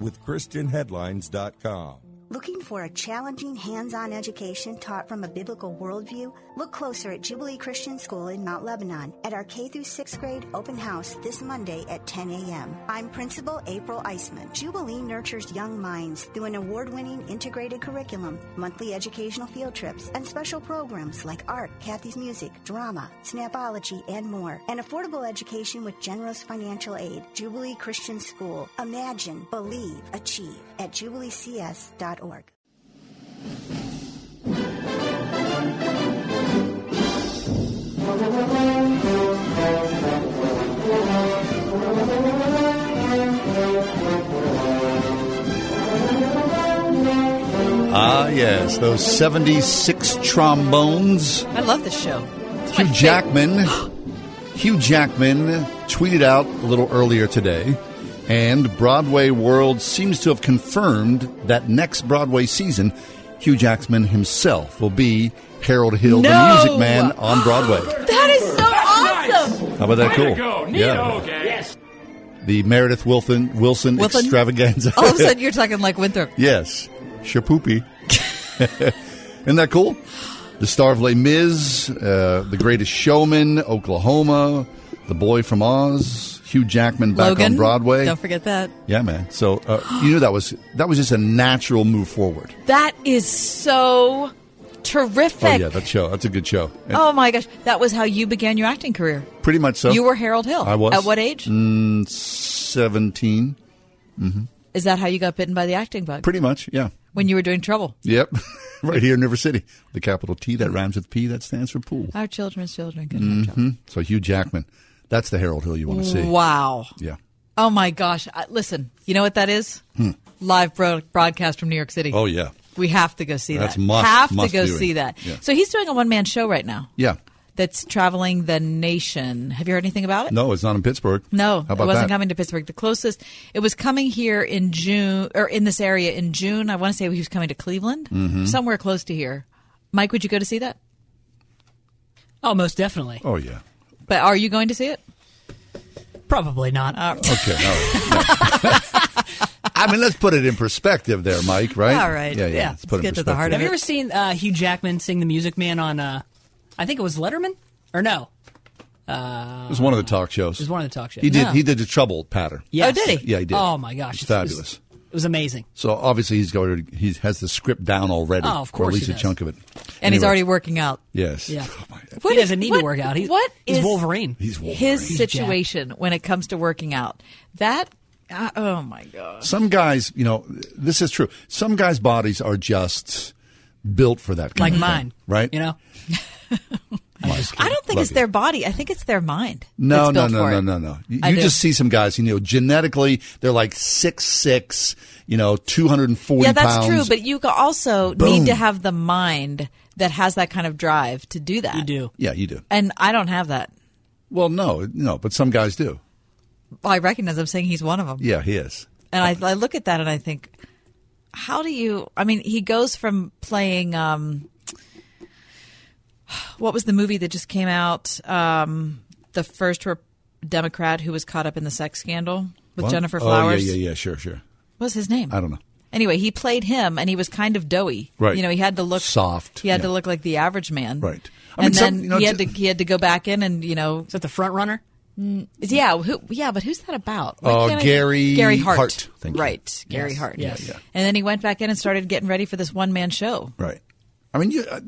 with ChristianHeadlines.com. Looking for a challenging hands on education taught from a biblical worldview? Look closer at Jubilee Christian School in Mount Lebanon at our K through 6th grade open house this Monday at 10 a.m. I'm Principal April Icsman. Jubilee nurtures young minds through an award winning integrated curriculum, monthly educational field trips, and special programs like art, Kathy's music, drama, snapology, and more. An affordable education with generous financial aid. Jubilee Christian School. Imagine, believe, achieve at jubileecs.org. Ah, yes, those 76 trombones. I love this show. Hugh Jackman. Hugh Jackman tweeted out a little earlier today, and Broadway World seems to have confirmed that next Broadway season, Hugh Jackman himself will be Harold Hill, the music man, on Broadway. That is so awesome. How about that? Way Cool. to go. Neato, Yeah. okay. Yes. The Meredith Willson Wilson, Wilson? extravaganza. All of a sudden, you're talking like Winthrop. Yes. Shipoopi. Isn't that cool? The star of Les Mis, uh, The Greatest Showman, Oklahoma, The Boy from Oz, Hugh Jackman back Logan. on Broadway. Don't forget that. Yeah, man. So uh, you knew that was that was just a natural move forward. That is so terrific. Oh yeah, that show. That's a good show. And Oh my gosh, that was how you began your acting career. pretty much so. You were Harold Hill. I was. At what age? Mm, Seventeen. Mm-hmm. Is that how you got bitten by the acting bug? Pretty much. Yeah. When you were doing trouble. Yep. right here in River City, the capital T that rhymes with P that stands for pool. Our children's children can have trouble. hmm So Hugh Jackman, that's the Harold Hill you want to see. Wow. Yeah. Oh my gosh. I, listen, you know what that is? Hmm. Live bro- broadcast from New York City. Oh yeah. We have to go see That's that. must- have must to go viewing. see that. Yeah. So he's doing a one man show right now Yeah. that's traveling the nation. Have you heard anything about it? No, it's not in Pittsburgh. No, How it wasn't that? coming to Pittsburgh. The closest, it was coming here in June, or in this area in June. I want to say he was coming to Cleveland, Mhm. somewhere close to here. Mike, would you go to see that? Oh, most definitely. Oh yeah. But are you going to see it? Probably not. Okay. All right. I mean, let's put it in perspective, there, Mike. Right? All right. Yeah, yeah. Let's put it in perspective. Have you ever seen uh, Hugh Jackman sing the Music Man on? Uh, I think it was Letterman, or no? Uh, It was one of the talk shows. It was one of the talk shows. He did. No. He did the trouble pattern. Yes. Oh, did he? Yeah, he did. Oh my gosh, it's it's- it was- fabulous. It was amazing. So obviously he's going. To, he has the script down already. Oh, of course, or course at least he a does. chunk of it. And he's already working out. Yes. Yeah. What he doesn't need what- to work out. He, what he's is Wolverine. He's Wolverine. His situation when it comes to working out. That, uh, oh my God. Some guys, you know, this is true. Some guys' bodies are just built for that. Kind Like of mine, thing, right? You know. I don't think Love it's you. their body. I think it's their mind. No, that's no, no, no, no, no. You, I you do. just see some guys, you know, genetically they're like six six, you know, two hundred and forty Yeah, that's pounds. true. But you also Boom. need to have the mind that has that kind of drive to do that. You do. yeah, you do. And I don't have that. Well, no, no, but some guys do. Well, I recognize I'm saying he's one of them. Yeah, he is. And I, I look at that and I think, how do you? I mean, he goes from playing. Um, what was the movie that just came out? Um, the first rep- Democrat who was caught up in the sex scandal with What? Gennifer Oh, Flowers. yeah, yeah, yeah, sure, sure. What's his name? I don't know. Anyway, he played him, and he was kind of doughy. Right. You know, he had to look Soft, He had to look like the average man. Right. I and mean, some- then you know, he had to he had to go back in and you know. Is that the front runner? Yeah. Who? Yeah, but who's that about? Why Uh, can't I- Gary Gary Hart. Hart. Thank you. Right. Gary Hart. yes. Yeah. And then he went back in and started getting ready for this one man show. Right. I mean, you, uh,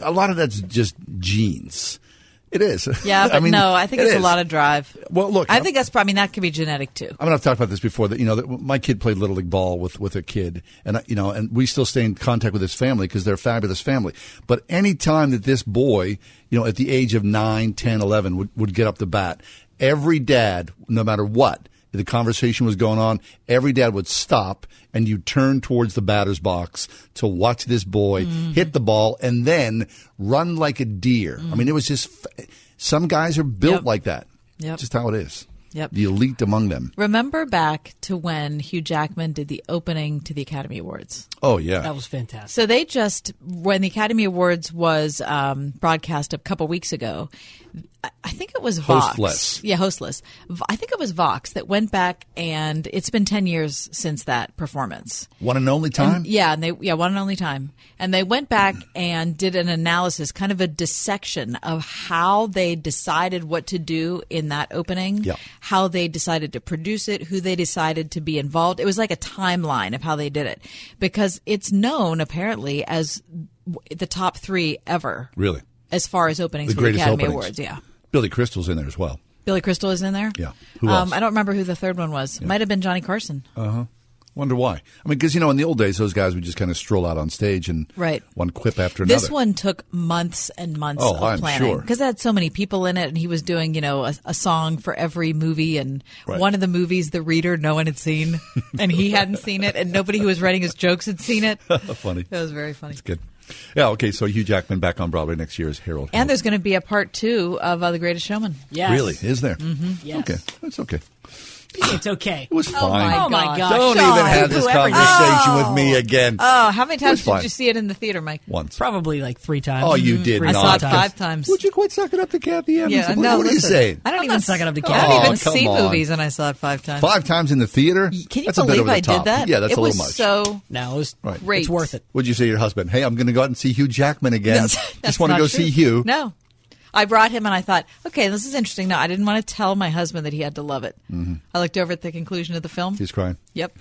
a lot of that's just genes. It is. Yeah, but I mean, no, I think it it's a lot of drive. Well, look, I think that's probably. I mean, that could be genetic too. I mean, I've talked about this before. That you know, that my kid played little league ball with with a kid, and I- you know, and we still stay in contact with his family because they're a fabulous family. But any time that this boy, you know, at the age of 9, 10, 11, would would get up the bat, every dad, no matter what the conversation was going on, every dad would stop and you turn towards the batter's box to watch this boy Mm-hmm. hit the ball and then run like a deer. I mean, it was just some guys are built Yep. like that. Yep. Just how it is. Yep. The elite among them. Remember back to when Hugh Jackman did the opening to the Academy Awards. Oh yeah. That was fantastic. So they just when the Academy Awards was um, broadcast a couple weeks ago, I- think it was Vox. Hostless. Yeah, hostless. I think it was Vox that went back and it's been ten years since that performance. One and only time. And- yeah, and they yeah one and only time, and they went back and did an analysis, kind of a dissection of how they decided what to do in that opening, Yeah. how they decided to produce it, who they decided to be involved. It was like a timeline of how they did it because it's known apparently as the top three ever really. as far as openings The for the greatest Academy openings. Awards. Yeah. Billy Crystal's in there as well. Billy Crystal is in there. Yeah. Who else? Um, I don't remember who the third one was. Might have been Johnny Carson. Uh huh. Wonder why? I mean, because you know, in the old days, those guys would just kind of stroll out on stage and Right. one quip after another. This one took months and months Oh, of I'm planning sure. because it had so many people in it, and he was doing you know a, a song for every movie, and Right. one of the movies, The Reader, no one had seen, and he hadn't seen it, and nobody who was writing his jokes had seen it. Funny. That was very funny. It's good. Yeah, okay, so Hugh Jackman back on Broadway next year as Harold. And there's going to be a part two of uh, The Greatest Showman. Really? Is there? Mm-hmm. Yes. Okay, that's okay. It's okay. It was Oh, fine. my Oh, my gosh. gosh. Don't Sean, even have this whoever you- conversation with Oh. me again. Oh, how many times It's fine. did you see it in the theater, Mike? Once. Probably like three times. Oh, you mm-hmm. did I not. saw it five times. Would you quit sucking up to Kathy Evans? Yeah, what no, what are you saying? I don't I'm even not sucking up to I don't Kathy. even Oh, see on. movies, and I saw it five times. Five times in the theater? Can you that's believe I did that? Yeah, that's it a little much. so No, it was Right. great. It's worth it. Would you say to your husband, "Hey, I'm going to go out and see Hugh Jackman again. Just want to go see Hugh." No. I brought him and I thought, okay, this is interesting. Now, I didn't want to tell my husband that he had to love it. Mhm. I looked over at the conclusion of the film. He's crying. Yep.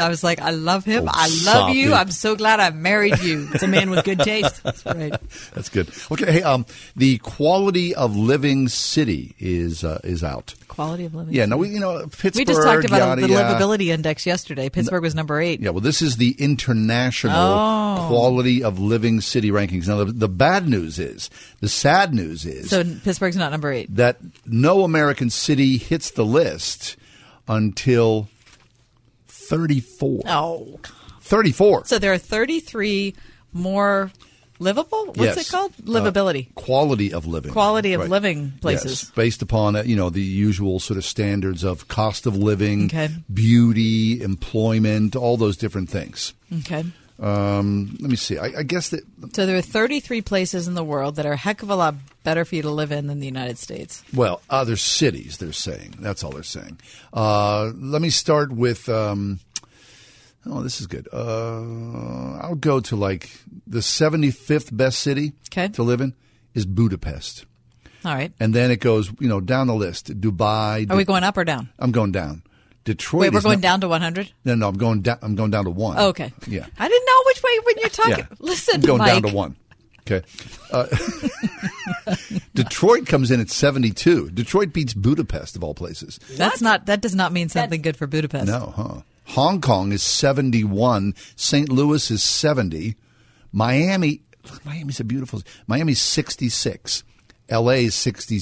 I was like, I love him. Oh, I love you. softy. I'm so glad I married you. It's a man with good taste. That's right. That's good. Okay, hey, um, the quality of living city is uh, is out. Quality of living. Yeah, no, we you know Pittsburgh. we just talked about yada, the livability index yesterday. Pittsburgh was number eight. Yeah, well, this is the international Oh. quality of living city rankings. Now, the, the bad news is, the sad news is So Pittsburgh's not number eight. that no American city hits the list until 34. Oh. 34. So there are 33 more livable. What's Yes. it called? Uh, Livability. quality of living. Quality of Right. living places. Yes, based upon uh, you know the usual sort of standards of cost of living, Okay. beauty, employment, all those different things. Okay. Um, let me see. I, I guess that So there are 33 places in the world that are a heck of a lot better for you to live in than the United States. well, other cities. They're saying that's all they're saying. Uh, let me start with. Um, oh, this is good. Uh, I'll go to like the seventy fifth best city Okay. to live in is Budapest, All right. and then it goes you know down the list. Dubai. Are we going up or down? I'm going down. Detroit. Wait, we're going not- down to 100? No, no, I'm going down. I'm going down to one. Oh, okay. Yeah. I didn't know which way when you're talking. Yeah. Listen, I'm going Mike. down to one. Okay. Uh, Detroit comes in at 72. Detroit beats Budapest of all places. That's not. That does not mean something good for Budapest. No, huh? Hong Kong is 71. St. Louis is 70. Miami, look, Miami's a beautiful. Miami's 66. L.A. is 60,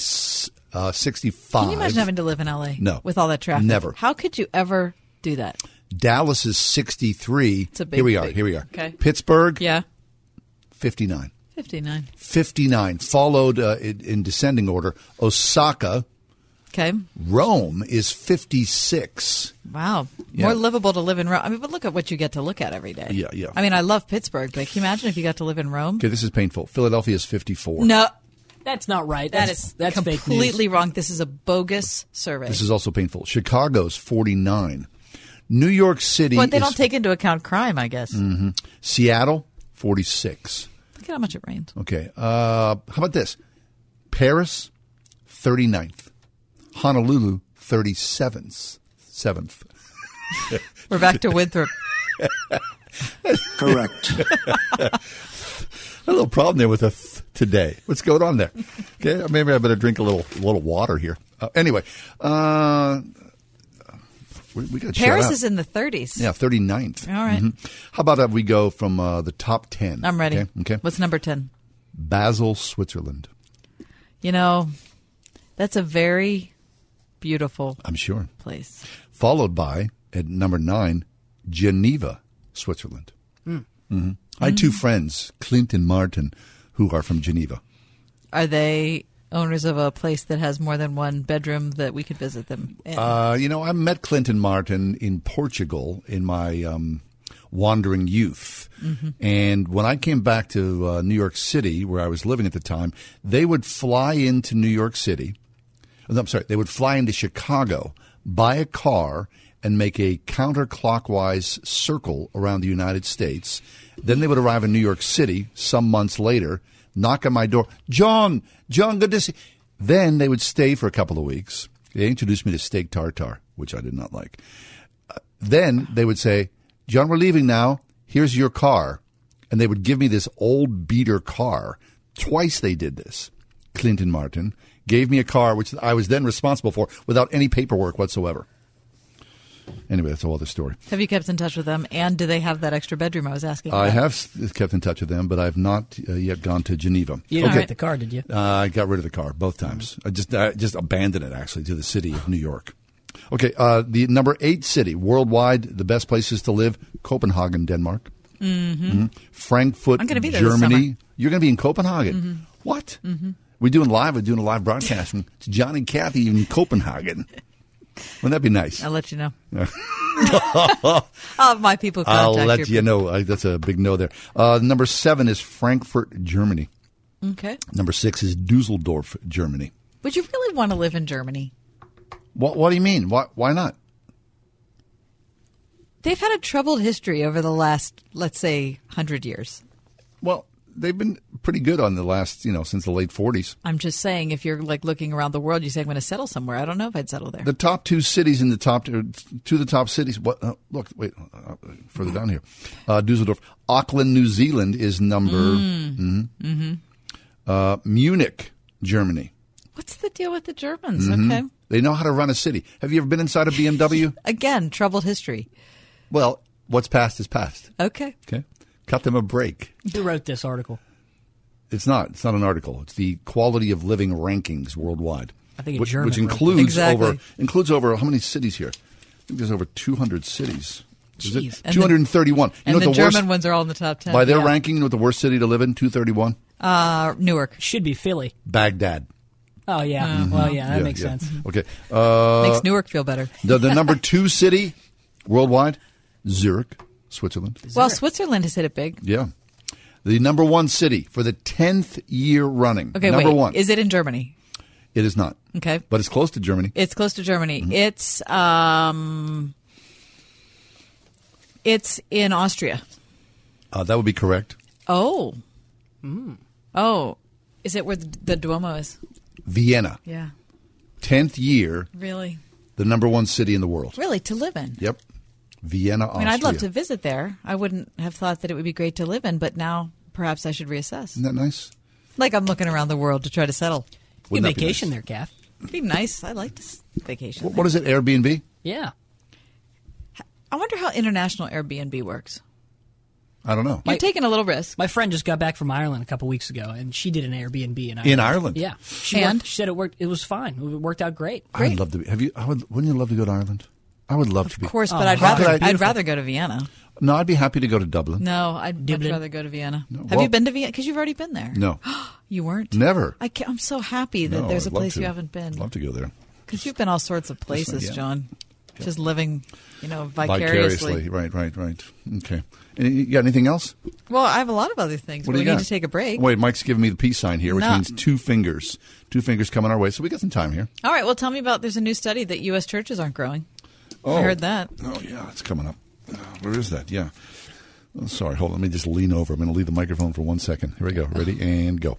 uh, 65. Can you imagine having to live in LA? No. With all that traffic. Never. How could you ever do that? Dallas is 63. It's a big, here we are. big- Here we are. Okay. Pittsburgh, Yeah. 59. 59. 59. Followed uh, in, in descending order, Osaka. Okay. Rome is 56. Wow. Yeah. More livable to live in Rome. I mean, but look at what you get to look at every day. Yeah, yeah. I mean, I love Pittsburgh, but can you imagine if you got to live in Rome? Okay, this is painful. Philadelphia is 54. No. That's not right. That That's, is that's fake news. completely wrong. This is a bogus survey. This is also painful. Chicago's 49. New York City But they is don't take into account crime, I guess. Mhm. Seattle 46. Look at how much it rained. Okay. Uh, how about this? Paris 39th. Honolulu 37th. 7th. We're back to Winthrop. Correct. a little problem there with a th today. What's going on there? Okay, maybe I better drink a little little water here. Uh, anyway, uh, we, we got Paris is in the 30s. yeah 39th. All right. Mhm. How about if we go from uh, the top 10? I'm ready. Okay. okay. What's number 10? Basel, Switzerland. You know, that's a very beautiful I'm sure. place. Followed by at number nine, Geneva, Switzerland. Mm. hmm I had two friends, Clint and Martin, who are from Geneva. Are they owners of a place that has more than one bedroom that we could visit them in? Uh, you know, I met Clinton Martin in Portugal in my um, wandering youth. Mhm. And when I came back to uh, New York City, where I was living at the time, they would fly into New York City. I'm sorry, they would fly into Chicago, buy a car, and make a counterclockwise circle around the United States. Then they would arrive in New York City some months later, knock on my door. John, John, good to see. Then they would stay for a couple of weeks. They introduced me to steak tartare, which I did not like. Uh, then they would say, John, we're leaving now. Here's your car. And they would give me this old beater car. Twice they did this. Clinton Martin gave me a car, which I was then responsible for without any paperwork whatsoever. Anyway, that's a whole other story. have you kept in touch with them? And do they have that extra bedroom I was asking I about? have kept in touch with them, but I've not uh, yet gone to Geneva. You didn't get the car, did you? Uh, I got rid of the car both times. I just I just abandoned it actually to the city of New York. Okay, uh, the number eight city worldwide, the best places to live: Copenhagen, Denmark. Mm-hmm. Mhm. Frankfurt, I'm gonna be there Germany. summer. You're going to be in Copenhagen. Mhm. What? We're doing live. We're doing a live broadcast from John and Kathy in Copenhagen. Wouldn't that be nice? I'll let you know. I'll have my people I'll let you know. Uh, that's a big no there. Uh, number seven is Frankfurt, Germany. Okay. Number six is Dusseldorf, Germany. Would you really want to live in Germany? What, what do you mean? Why, why not? They've had a troubled history over the last, let's say, hundred years. Well, they've been pretty good on the last, you know, since the late 40s. I'm just saying, if you're like looking around the world, you say I'm going to settle somewhere. I don't know if I'd settle there. The top two cities in the top two, two of the top cities. What? Uh, look, wait, uh, further down here, uh, Dusseldorf, Auckland, New Zealand is number. Mm. mhm. Mm-hmm. Uh, Munich, Germany. What's the deal with the Germans? Mhm. Okay. They know how to run a city. Have you ever been inside a BMW? Again, troubled history. well, what's past is past. Okay. Okay, cut them a break. Who wrote this article? It's not. It's not an article. It's the quality of living rankings worldwide. I think a which, which includes Exactly. over includes over how many cities here? I think there's over 200 cities. Is it? Jeez. And the- 231. you and know the, what German worst, ones are all in the top ten. by their yeah. ranking, you know what the worst city to live in? 231. Uh, Newark. Should be Philly. Baghdad. Oh yeah. Mhm. Well, yeah, that Yeah, makes yeah. sense. Okay. Uh, Makes Newark feel better. the, the number two city worldwide, Zurich, Switzerland. Well, Switzerland has hit it big. Yeah. The number one city for the 10th year running. Okay, number wait. one. Is it in Germany? it is not. Okay. But it's close to Germany. It's close to Germany. Mm-hmm. It's um, it's in Austria. Uh, that would be correct. Oh, Mm. oh, is it where the, the Duomo is? Vienna, Yeah, 10th year, really, the number one city in the world. really to live in. Yep. Vienna, Austria. I mean, I'd love to visit there. I wouldn't have thought that it would be great to live in, but now perhaps I should reassess. Isn't that nice? Like I'm looking around the world to try to settle. Good Wouldn't that vacation nice? there, Kath. It'd be nice. I like to vacation. What, what is it, Airbnb? Yeah. I wonder how international Airbnb works. I don't know. You're taking a little risk. My friend just got back from Ireland a couple weeks ago, and she did an Airbnb in Ireland. In Ireland? Yeah. She, And? worked, she said it worked. It was fine. It worked out great. I would love to be. Have you? I would. Wouldn't you love to go to Ireland? I would love to be. Of course, but Oh, I'd rather I- I'd rather go to Vienna. No, I'd be happy to go to Dublin. No, I'd much Dublin. rather go to Vienna. Have well- you been to Vienna? Because you've already been there. No, You weren't. never. I am so happy that No, there's I'd a place to. you haven't been. I'd love to go there. Because you've been all sorts of places, yeah. John. Just living, you know, vicariously. Right, right, right. Okay. And you got anything else? Well, I have a lot of other things. What but do we you need got? to take a break. Wait, Mike's giving me the peace sign here, which No. means two fingers. Two fingers coming our way. So we got some time here. All right. Well, tell me about. There's a new study that U.S. churches aren't growing. Oh. I heard that. Oh, yeah, it's coming up. Uh, Where is that? Yeah. Oh, sorry, hold on. Let me just lean over. I'm going to leave the microphone for one second. Here we go. Ready and go.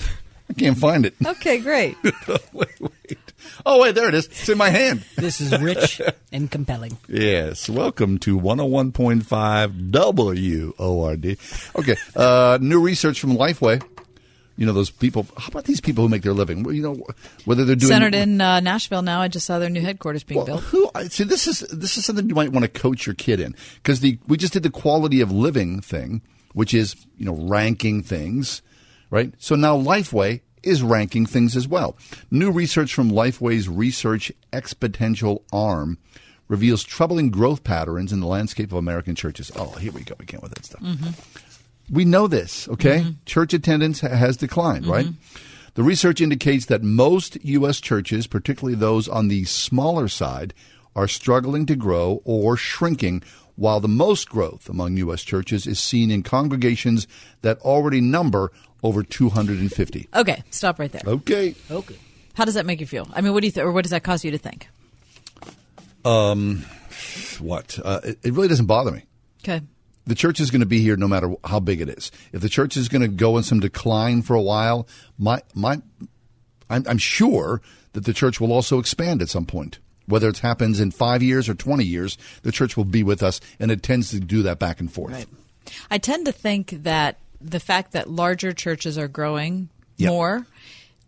I can't find it. Okay, great. wait, wait. Oh, wait, there it is. It's in my hand. This is rich and compelling. Yes. Welcome to 101.5 WORD. Okay. Uh, new research from Lifeway. You know, those people. How about these people who make their living? You know, whether they're doing. Centered in uh, Nashville now. I just saw their new headquarters being Well, built. who see this is this is something you might want to coach your kid in because the we just did the quality of living thing, which is you know ranking things, right? So now Lifeway is ranking things as well. New research from Lifeway's research exponential arm reveals troubling growth patterns in the landscape of American churches. Oh, here we go again with that stuff. We know this, okay? Church attendance ha- has declined, right? The research indicates that most U.S. churches, particularly those on the smaller side, are struggling to grow or shrinking, while the most growth among U.S. churches is seen in congregations that already number over 250. Okay, stop right there. Okay. Okay. How does that make you feel? I mean, what do you th- or what does that cause you to think? Um, what? Uh, it, it really doesn't bother me. Okay. The church is going to be here no matter how big it is. If the church is going to go in some decline for a while, my my, I'm, I'm sure that the church will also expand at some point. Whether it happens in five years or twenty years, the church will be with us, and it tends to do that back and forth. Right. I tend to think that the fact that larger churches are growing Yep. more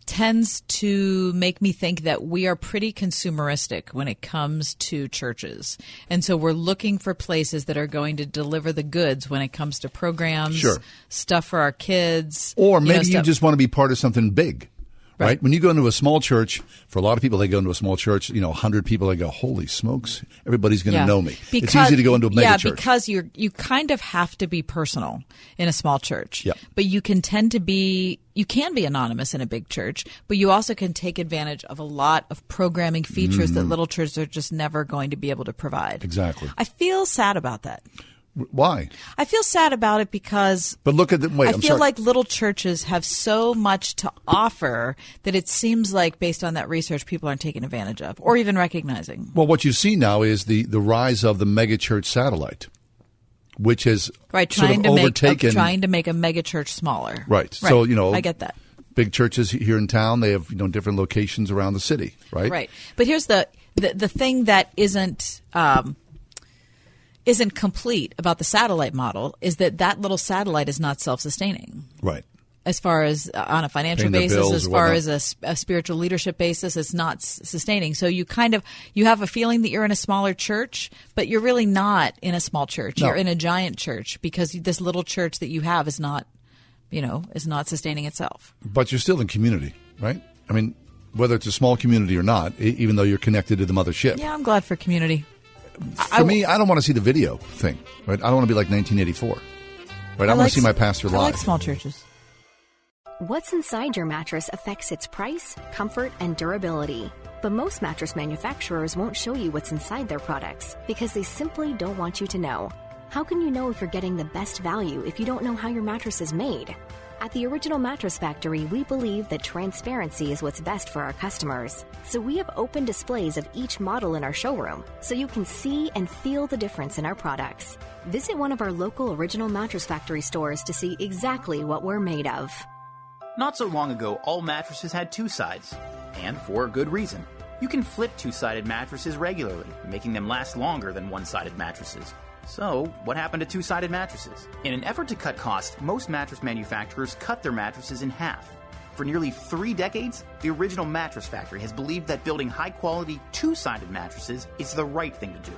tends to make me think that we are pretty consumeristic when it comes to churches. And so we're looking for places that are going to deliver the goods when it comes to programs, Sure. stuff for our kids. Or you know, maybe you, just want to be part of something big, Right. When you go into a small church, for a lot of people, they go into a small church, you know, 100 people, they go, holy smokes, everybody's going to Yeah. know me. it's Because- easy to go into a mega yeah, church. because you're you kind of have to be personal in a small church. Yeah. But you can tend to be you can be anonymous in a big church, but you also can take advantage of a lot of programming features that Mhm. little churches are just never going to be able to provide. Exactly. I feel sad about that. Why? I feel sad about it because But look at the, wait, I I'm feel sorry. like little churches have so much to offer that it seems like, based on that research, people aren't taking advantage of or even recognizing. Well, what you see now is the, the rise of the megachurch satellite, which has Right, sort trying of to make overtaken. a, trying to make a mega church smaller. right. So you know, I get that. Big churches here in town, they have you know different locations around the city, right? Right. But here's the the, the thing that isn't um, isn't complete about the satellite model is that that little satellite is not self sustaining. Right. As far as uh, on a financial Paying basis, as far as a, spiritual leadership basis, it's not s- sustaining. So you kind of you have a feeling that you're in a smaller church, but you're really not in a small church. No. You're in a giant church because this little church that you have is not, you know, is not sustaining itself. But you're still in community, right? I mean, whether it's a small community or not, even though you're connected to the mothership. Yeah, I'm glad for community. For me, I don't want to see the video thing, right? I don't want to be like 1984, right? I, want like to see my pastor I live. like small churches. What's inside your mattress affects its price, comfort, and durability. But most mattress manufacturers won't show you what's inside their products because they simply don't want you to know. How can you know if you're getting the best value if you don't know how your mattress is made? At the Original Mattress Factory, we believe that transparency is what's best for our customers. So we have open displays of each model in our showroom so you can see and feel the difference in our products. Visit one of our local Original Mattress Factory stores to see exactly what we're made of. Not so long ago, all mattresses had two sides, and for a good reason. You can flip two sided mattresses regularly, making them last longer than one sided mattresses. So, what happened to two sided mattresses? In an effort to cut costs, most mattress manufacturers cut their mattresses in half. For nearly three decades, the original mattress factory has believed that building high quality two sided mattresses is the right thing to do.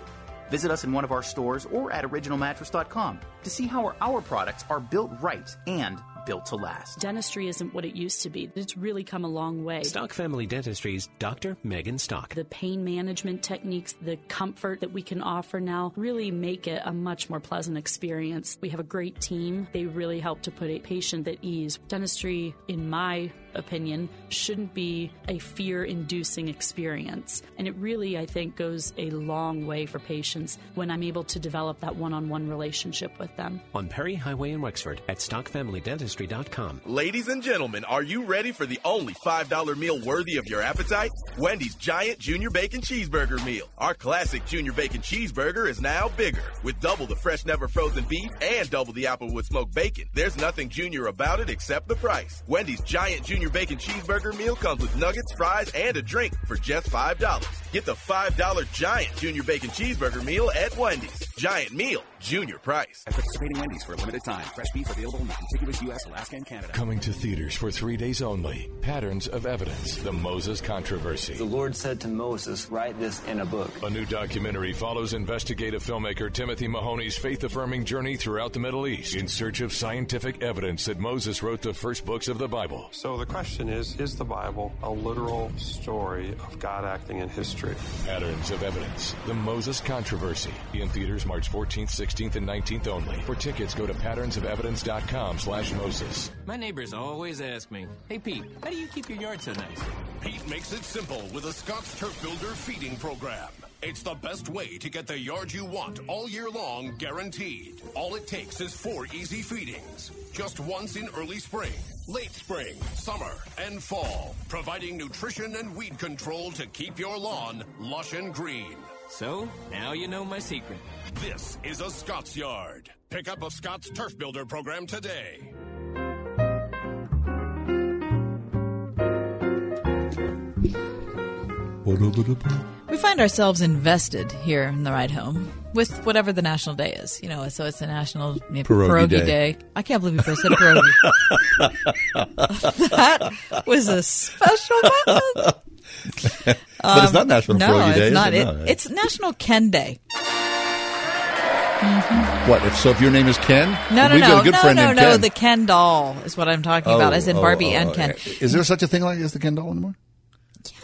Visit us in one of our stores or at originalmattress.com to see how our, products are built right and built to last. Dentistry isn't what it used to be. It's really come a long way. Stock Family Dentistry's Dr. Megan Stock. The pain management techniques, the comfort that we can offer now really make it a much more pleasant experience. We have a great team. They really help to put a patient at ease. Dentistry, in my opinion, shouldn't be a fear inducing experience. And it really, I think, goes a long way for patients when I'm able to develop that one on one relationship with them. On Perry Highway in Wexford at stockfamilydentistry.com. Ladies and gentlemen, are you ready for the only $5 meal worthy of your appetite? Wendy's Giant Junior Bacon Cheeseburger Meal. Our classic Junior Bacon Cheeseburger is now bigger, with double the fresh, never frozen beef and double the Applewood smoked bacon. There's nothing junior about it except the price. Wendy's Giant Junior Bacon Cheeseburger Meal comes with nuggets, fries, and a drink for just $5. Get the $5 Giant Junior Bacon Cheeseburger Meal at Wendy's. Giant Meal, junior price. At participating Wendy's for a limited time. Fresh beef available in the contiguous U.S., Alaska, and Canada. Coming to theaters for three days only. Patterns of Evidence, the Moses Controversy. The Lord said to Moses, Write this in a book. A new documentary follows investigative filmmaker Timothy Mahoney's faith affirming journey throughout the Middle East in search of scientific evidence that Moses wrote the first books of the Bible. So the question is Is the Bible a literal story of God acting in history? Patterns of Evidence, the Moses Controversy. In theaters March 14th, 16th, and 19th only. For tickets, go to patternsofevidence.com slash Moses. My neighbors always ask me, Hey Pete, how do you keep your yard so nice? Pete makes it simple with a Scott's Turf Builder feeding program. It's the best way to get the yard you want all year long, guaranteed. All it takes is four easy feedings. Just once in early spring, late spring, summer, and fall, providing nutrition and weed control to keep your lawn lush and green. So, now you know my secret. This is a Scott's Yard. Pick up a Scott's Turf Builder program today. We find ourselves invested here in the ride home with whatever the national day is. You know, so it's a national you know, Pierogi pierogi day. day. I can't believe you first said pierogi. that was a special moment. But it's not Um, National no, Pierogi it's Day. is not. it? It, No, it's National Ken Day. What if so? If your name is Ken, No, no, we've no, got a good no, friend no, no. The Ken doll is what I'm talking about, Oh, as in oh, Barbie oh, and oh, Ken. Is there such a thing like as the Ken doll anymore?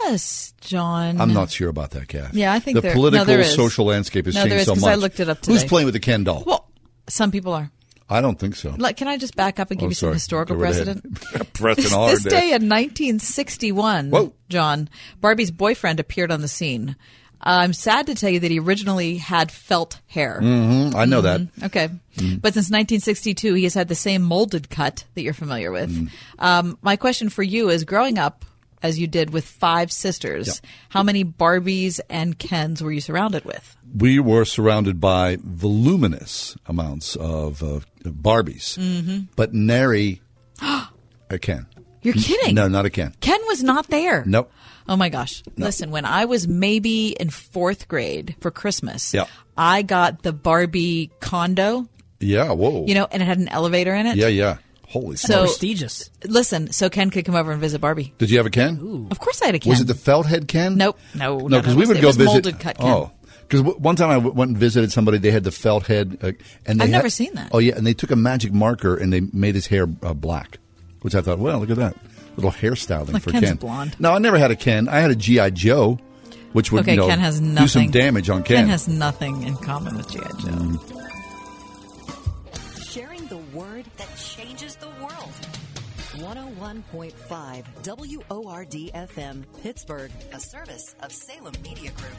Yes, John. I'm not sure about that, Kath. Yeah, I think the there- no, political is. social landscape has No, changed is, so much. I looked it up today. Who's playing with the Ken doll? Well, some people are. I don't think so. Like, can I just back up and give Oh, you some historical Go right ahead. precedent? Pressing this, hard this day in 1961, Whoa. John, Barbie's boyfriend appeared on the scene. I'm sad to tell you that he originally had felt hair. Mhm, I know that. Mhm, Okay. Mm. But since 1962, he has had the same molded cut that you're familiar with. Mm. Um, my question for you is growing up, as you did with five sisters, how many Barbies and Kens were you surrounded with? We were surrounded by voluminous amounts of uh, Barbies, Mhm. but nary a Ken. You're kidding. No, not a Ken. Ken was not there. Nope. Oh my gosh. Listen, when I was maybe in fourth grade for Christmas, Yeah. I got the Barbie condo, Yeah. Whoa. you know, and it had an elevator in it. Yeah. Yeah. Holy. So prestigious. Listen, so Ken could come over and visit Barbie. Did you have a Ken? Of course I had a Ken. Was it the felt head Ken? Nope. No. No, because no, we would was- go was visit. Molded cut Ken. Oh, because w- one time I w- went and visited somebody. They had the felt head, uh, and they I've had- never seen that. Oh yeah, and they took a magic marker and they made his hair uh, black, which I thought, well, look at that little hairstyling Like for Ken's Ken. blonde. No, I never had a Ken. I had a GI Joe, which would okay, you know, Ken has nothing. do some damage on Ken. Ken has nothing in common with G.I. Joe. Sharing 101.5 WORD FM, Pittsburgh, a service of Salem Media Group.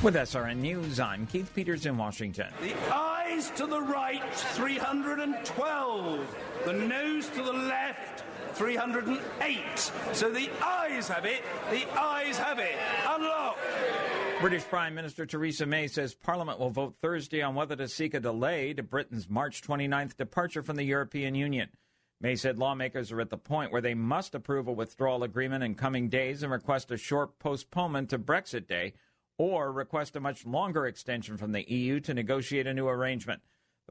With SRN News, I'm Keith Peters in Washington. The ayes to the right, 312. The noes to the left, 308. So the ayes have it. The ayes have it. Unlock. British Prime Minister Theresa May says Parliament will vote Thursday on whether to seek a delay to Britain's March 29th departure from the European Union. May said lawmakers are at the point where they must approve a withdrawal agreement in coming days and request a short postponement to Brexit Day or request a much longer extension from the EU to negotiate a new arrangement.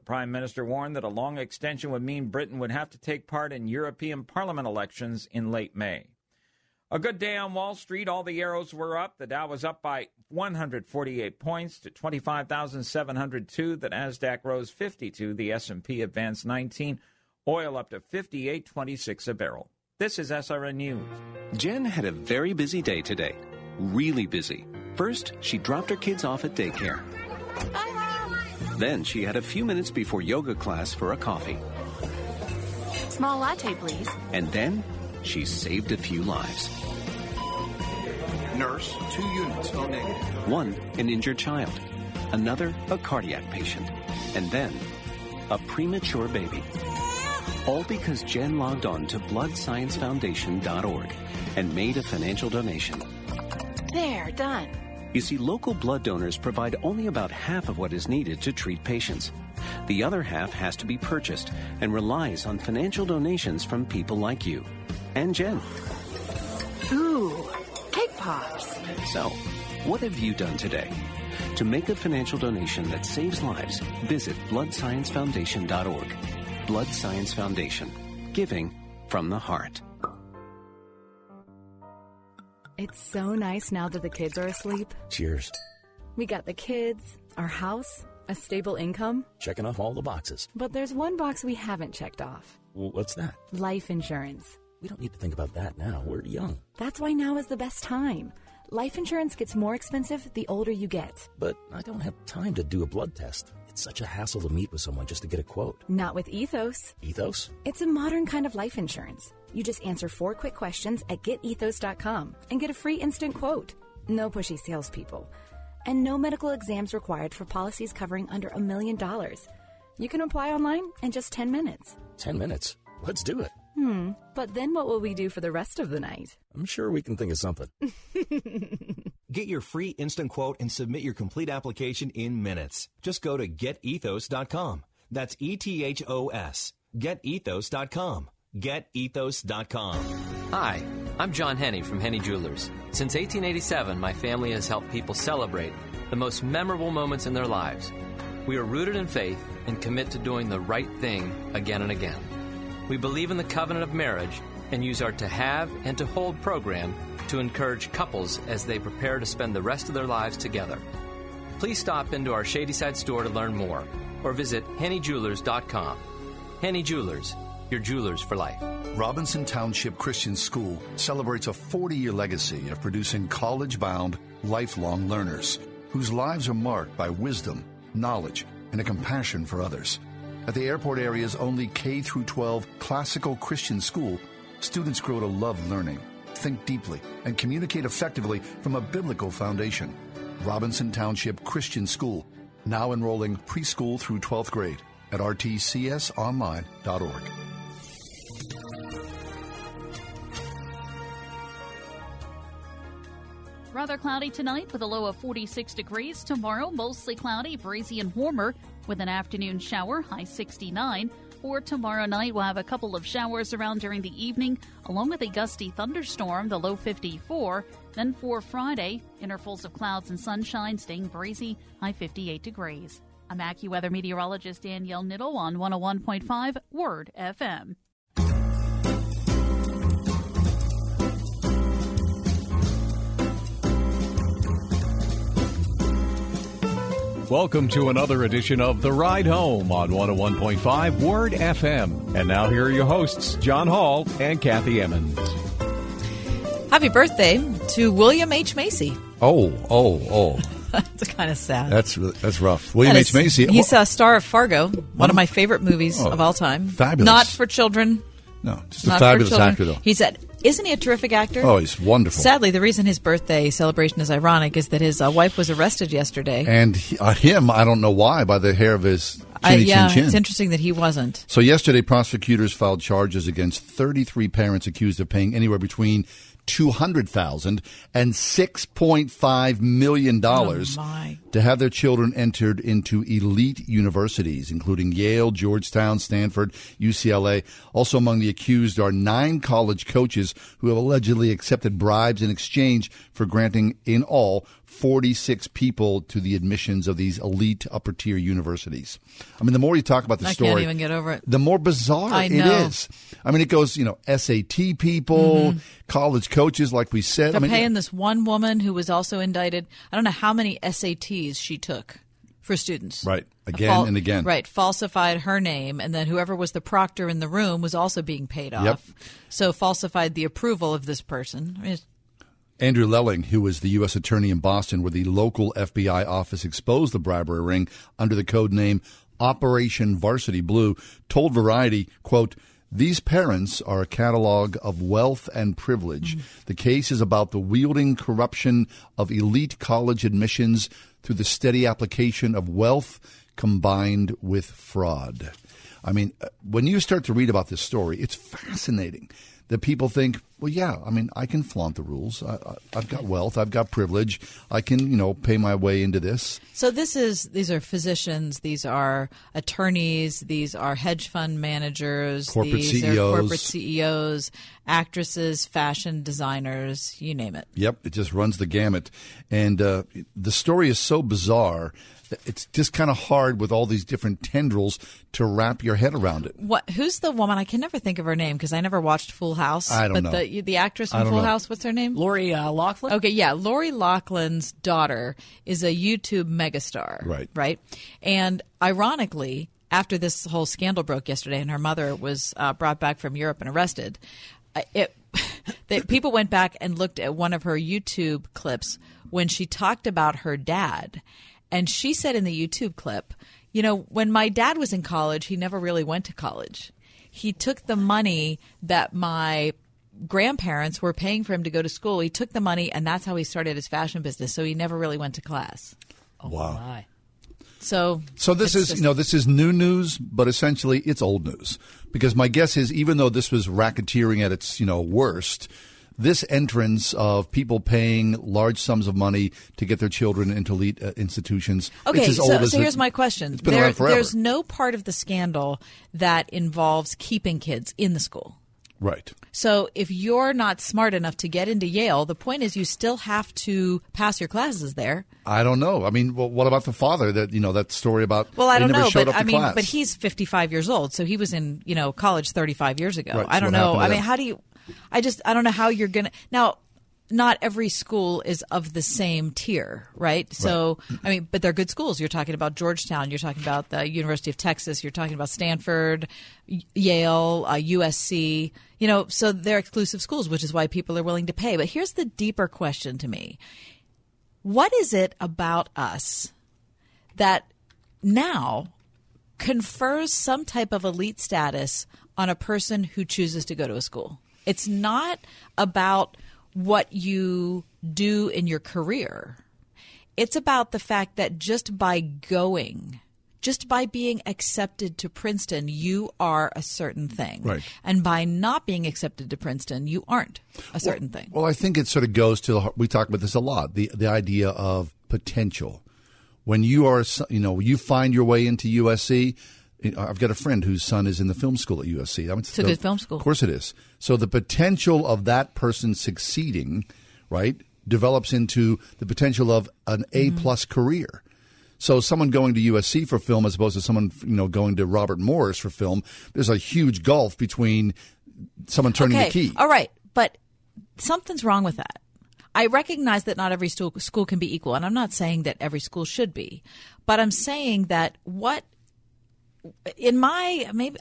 The Prime Minister warned that a long extension would mean Britain would have to take part in European Parliament elections in late May. A good day on Wall Street. All the arrows were up. The Dow was up by 148 points to 25,702. The Nasdaq rose 52. The S&P advanced 19. Oil up to 58.26 a barrel. This is SRN News. Jen had a very busy day today. Really busy. First, she dropped her kids off at daycare. Then she had a few minutes before yoga class for a coffee. Small latte, please. And then she saved a few lives. Nurse, two units, O negative. One, an injured child. Another, a cardiac patient. And then, a premature baby. All because Jen logged on to bloodsciencefoundation.org and made a financial donation. There, done. You see, local blood donors provide only about half of what is needed to treat patients. The other half has to be purchased and relies on financial donations from people like you and Jen. Ooh, cake pops. So, what have you done today? To make a financial donation that saves lives, visit bloodsciencefoundation.org. Blood Science Foundation. Giving from the heart. It's so nice now that the kids are asleep. Cheers. We got the kids, our house, a stable income. Checking off all the boxes. But there's one box we haven't checked off Well, what's that? life insurance. We don't need to think about that now. We're young. That's why now is the best time. Life insurance gets more expensive the older you get. But I don't have time to do a blood test. It's such a hassle to meet with someone just to get a quote. Not with Ethos. Ethos? It's a modern kind of life insurance. You just answer four quick questions at getethos.com and get a free instant quote. No pushy salespeople. And no medical exams required for policies covering under a million dollars. You can apply online in just 10 minutes. Ten minutes. Let's do it. Hmm, but then what will we do for the rest of the night? I'm sure we can think of something. Get your free instant quote and submit your complete application in minutes. Just go to getethos.com. That's E T H O S. Getethos.com. Getethos.com. Hi, I'm John Henne from Henne Jewelers. Since 1887, my family has helped people celebrate the most memorable moments in their lives. We are rooted in faith and commit to doing the right thing again and again. We believe in the covenant of marriage and use our To Have and To Hold program to encourage couples as they prepare to spend the rest of their lives together. please stop into our Shadyside store to learn more or visit hennejewelers.com. Henne Jewelers, your jewelers for life. Robinson Township Christian School celebrates a 40 year legacy of producing college bound, lifelong learners whose lives are marked by wisdom, knowledge, and a compassion for others. At the airport area's only K 12 classical Christian school, students grow to love learning, think deeply, and communicate effectively from a biblical foundation. Robinson Township Christian School, now enrolling preschool through 12th grade at rtcsonline.org. Rather cloudy tonight with a low of 46 degrees. Tomorrow, mostly cloudy, breezy, and warmer with an afternoon shower, high 69. For tomorrow night, we'll have a couple of showers around during the evening, along with a gusty thunderstorm, the low 54. Then for Friday, intervals of clouds and sunshine, staying breezy, high 58 degrees. I'm AccuWeather meteorologist Danielle Niddle on 101.5 Word FM. Welcome to another edition of The Ride Home on 101.5 Word FM. And now here are your hosts, John Hall and Kathy Emmons. Happy birthday to William H. Macy. Oh, oh, oh. That's kind of sad. That's that's rough. William That H. is- Macy. He's oh. a star of Fargo, one of my favorite movies Oh, of all time. fabulous. Not for children. No, just a Not for fabulous actor, though. He's at. Isn't he a terrific actor? Oh, he's wonderful. Sadly, the reason his birthday celebration is ironic is that his uh, wife was arrested yesterday. And he, uh, him, I don't know why, by the hair of his I- chinny yeah, chin chin. it's interesting that he wasn't. So yesterday, prosecutors filed charges against 33 parents accused of paying anywhere between 200,000 and 6.5 million oh, dollars Oh, to have their children entered into elite universities including Yale, Georgetown, Stanford, UCLA. Also among the accused are nine college coaches who have allegedly accepted bribes in exchange for granting in all 46 people to the admissions of these elite upper tier universities. I mean, the more you talk about the I story, can't even get over it. the more bizarre it is. I mean, it goes, you know, SAT people, Mhm. college coaches, like we said. They're I mean, paying this one woman who was also indicted. I don't know how many SATs she took for students. Right. Again Fal- and again. Right. Falsified her name, and then whoever was the proctor in the room was also being paid off. Yep. So falsified the approval of this person. I mean, it's- Andrew Lelling, who was the U.S. attorney in Boston, where the local FBI office exposed the bribery ring under the code name Operation Varsity Blue, told Variety, quote, these parents are a catalog of wealth and privilege. The case is about the wielding corruption of elite college admissions through the steady application of wealth combined with fraud. I mean, uh, when you start to read about this story, it's fascinating that people think, well, yeah, I mean, I can flaunt the rules. I, I've got wealth. I've got privilege. I can, you know, pay my way into this. So this is these are physicians, these are attorneys, these are hedge fund managers, Corporate these CEOs. are corporate CEOs, actresses, fashion designers, you name it. Yep, it just runs the gamut. And uh, the story is so bizarre it's just kind of hard with all these different tendrils to wrap your head around it. What? Who's the woman? I can never think of her name because I never watched Full House. I don't but know. the the actress from Full know. House, what's her name? Lori uh, Loughlin. Okay, yeah, Lori Loughlin's daughter is a YouTube megastar. Right. Right. And ironically, after this whole scandal broke yesterday, and her mother was uh, brought back from Europe and arrested, uh, it. That people went back and looked at one of her YouTube clips when she talked about her dad. And she said in the YouTube clip, you know, when my dad was in college, he never really went to college. He took the money that my grandparents were paying for him to go to school. He took the money, and that's how he started his fashion business. So he never really went to class. Oh, wow. So, So this is, just- you know, this is new news, but essentially it's old news because my guess is even though this was racketeering at its, you know, worst, this entrance of people paying large sums of money to get their children into elite uh, institutions. Okay, so, so it- here's my question. There-. There's no part of the scandal that involves keeping kids in the school. Right. So if you're not smart enough to get into Yale, the point is you still have to pass your classes there. I don't know. I mean, well, what about the father? That you know that story about. Well, I don't know, but I mean, class. but he's 55 years old, so he was in you know college 35 years ago. Right, I don't know. I mean, how do you? I just I don't know how you're gonna now. not every school is of the same tier, right? So, I mean, but they're good schools. You're talking about Georgetown. You're talking about the University of Texas. You're talking about Stanford, Yale, uh, USC. You know, so they're exclusive schools, which is why people are willing to pay. But here's the deeper question to me: What is it about us that now confers some type of elite status on a person who chooses to go to a school. It's not about what you do in your career. It's about the fact that just by going, just by being accepted to Princeton, you are a certain thing. Right. And by not being accepted to Princeton, you aren't a certain thing. Well, I think it sort of goes to the, we talk about this a lot the the idea of potential. When you are, you know, you find your way into USC. I've got a friend whose son is in the film school at USC. I mean, It's a good film school. Of course, it is. So the potential of that person succeeding, right, develops into the potential of an A Mm-hmm. plus career. So someone going to USC for film as opposed to someone you know going to Robert Morris for film, there's a huge gulf between someone turning okay. the key. All right, but something's wrong with that. I recognize that not every school, school can be equal, and I'm not saying that every school should be, but I'm saying that what, in my maybe.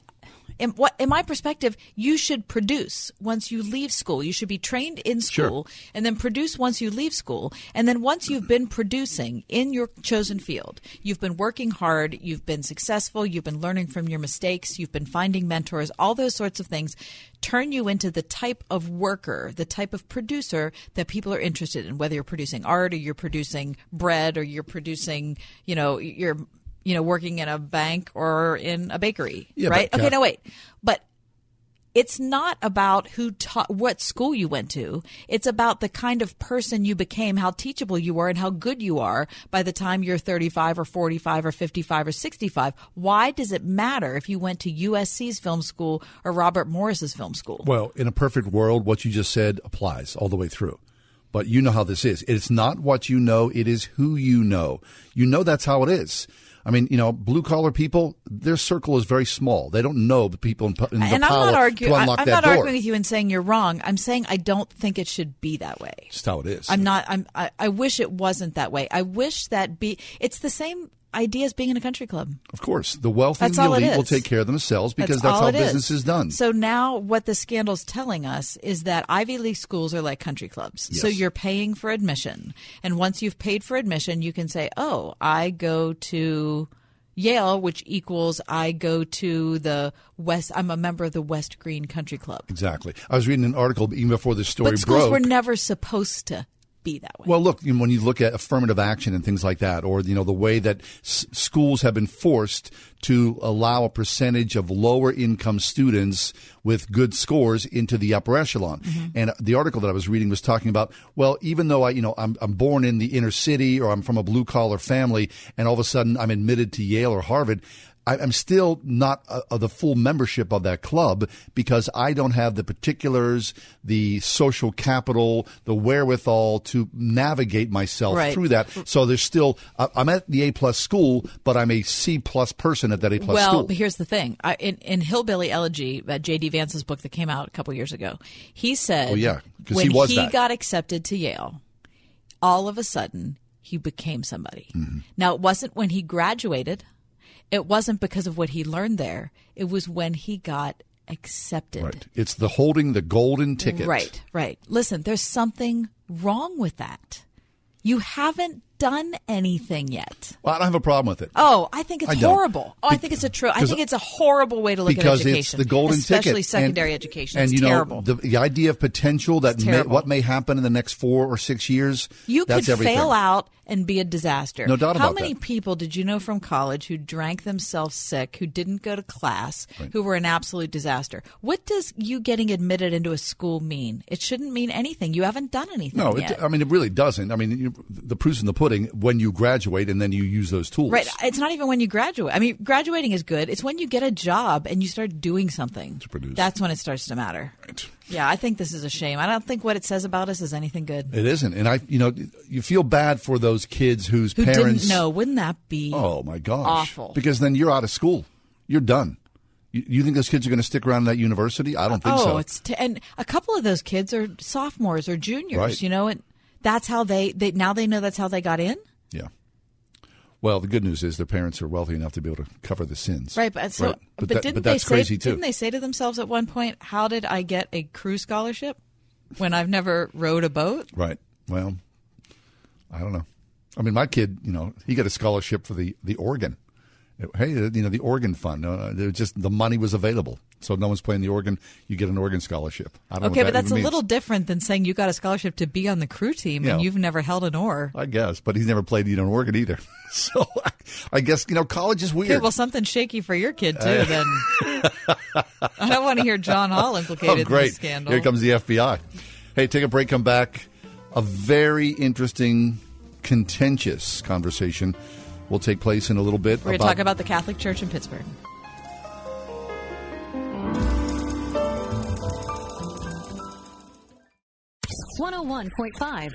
In, what, in my perspective, you should produce once you leave school. You should be trained in school and then produce once you leave school. And then once you've been producing in your chosen field, you've been working hard, you've been successful, you've been learning from your mistakes, you've been finding mentors, all those sorts of things turn you into the type of worker, the type of producer that people are interested in, whether you're producing art or you're producing bread or you're producing, you know, you're you know, working in a bank or in a bakery, Yeah, right? but, okay, no, wait. But it's not about who taught, what school you went to. It's about the kind of person you became, how teachable you were, and how good you are by the time you're 35 or 45 or 55 or 65. Why does it matter if you went to USC's film school or Robert Morris's film school? Well, in a perfect world, what you just said applies all the way through. But you know how this is. It's not what you know, it is who you know. You know that's how it is. I mean, you know, blue collar people, their circle is very small. They don't know the people in, in the and I'm not arguing. to unlock I'm that not door. arguing with you and saying you're wrong. I'm saying I don't think it should be that way. Just how it is. I'm not. I'm. I, I wish it wasn't that way. I wish that be. It's the same idea as being in a country club. Of course, the wealthy That's and the elite will take care of themselves because that's, all how business is done. So now, what the scandal's telling us is that Ivy League schools are like country clubs. So you're paying for admission, and once you've paid for admission, you can say, "Oh, I go to." Yale, which equals I go to the West. I'm a member of the West Green Country Club. Exactly. I was reading an article even before this story But schools broke. were never supposed to be that way. Well, look, you know, when you look at affirmative action and things like that, or you know the way that s- schools have been forced to allow a percentage of lower income students with good scores into the upper echelon. Mm-hmm. And the article that I was reading was talking about, well, even though I, you know, I'm, I'm born in the inner city or I'm from a blue collar family, and all of a sudden I'm admitted to Yale or Harvard. I'm still not uh, uh, the full membership of that club because I don't have the particulars, the social capital, the wherewithal to navigate myself Right. through that. So there's still I- I'm at the A plus school, but I'm a C plus person at that A plus well, school. Well, here's the thing. I, in, in Hillbilly Elegy, uh, J.D. Vance's book that came out a couple years ago, he said Oh, yeah, when he that. got accepted to Yale, all of a sudden he became somebody. Mm-hmm. Now, it wasn't when he graduated. It wasn't because of what he learned there. It was when he got accepted. Right. It's the holding the golden ticket. Right, right. Listen, there's something wrong with that. You haven't done anything yet. Well, I don't have a problem with it. Oh, I think it's I horrible. Oh, I think it's a true. I think it's a horrible way to look because at education. it's the golden especially ticket, secondary and, education. And it's you terrible. know the, the idea of potential that may, what may happen in the next four or six years. you could everything. fail out and be a disaster. No doubt How about many that. people did you know from college who drank themselves sick, who didn't go to class, who were an absolute disaster? What does you getting admitted into a school mean? It shouldn't mean anything. You haven't done anything No, yet. it, I mean it really doesn't. I mean you, the proof's in the pudding when you graduate and then you use those tools. Right. It's not even when you graduate. I mean, graduating is good. It's when you get a job and you start doing something. To produce. That's when it starts to matter. Yeah, I think this is a shame. I don't think what it says about us is anything good. It isn't, and I, you know, you feel bad for those kids whose Who parents. didn't know? Wouldn't that be Oh my gosh! awful? Because then you're out of school. You're done. You, you think those kids are going to stick around at that university? I don't think oh, so. it's t- and a couple of those kids are sophomores or juniors. Right. You know, and that's how they, they now they know that's how they got in. Yeah. Well, the good news is their parents are wealthy enough to be able to cover the sins. Right, but so, Right. but, that- didn't but they say? too. Didn't they say to themselves at one point, "How did I get a crew scholarship when I've never rowed a boat?" Right. Well, I don't know. I mean, my kid, you know, he got a scholarship for the the organ. Hey, you know, the organ fund. Uh, just the money was available, so no one's playing the organ. You get an organ scholarship. I don't know Okay, what but that's a means. little different than saying you got a scholarship to be on the crew team and you've never held an oar. I guess, but he's never played you know, an organ either. So I, I guess you know, college is weird. Okay, well, something shaky for your kid too. Uh, then I don't want to hear John Hall implicated oh, in great! this scandal. Here comes the FBI. Hey, take a break. Come back. A very interesting, contentious conversation will take place in a little bit. We're going to talk about the Catholic Church in Pittsburgh. Bye. 101.5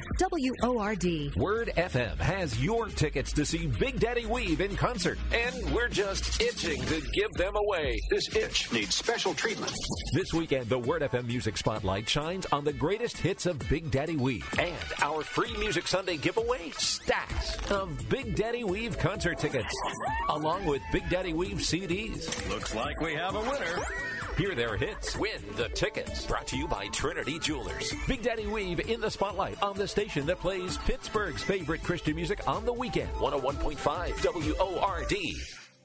WORD. Word FM has your tickets to see Big Daddy Weave in concert, and we're just itching to give them away. This itch needs special treatment. This weekend, the Word FM Music Spotlight shines on the greatest hits of Big Daddy Weave and our free Music Sunday giveaway stacks of Big Daddy Weave concert tickets, along with Big Daddy Weave CDs. Looks like we have a winner. Hear their hits. Win the tickets. Brought to you by Trinity Jewelers. Big Daddy Weave in the spotlight on the station that plays Pittsburgh's favorite Christian music on the weekend. 101.5 WORD.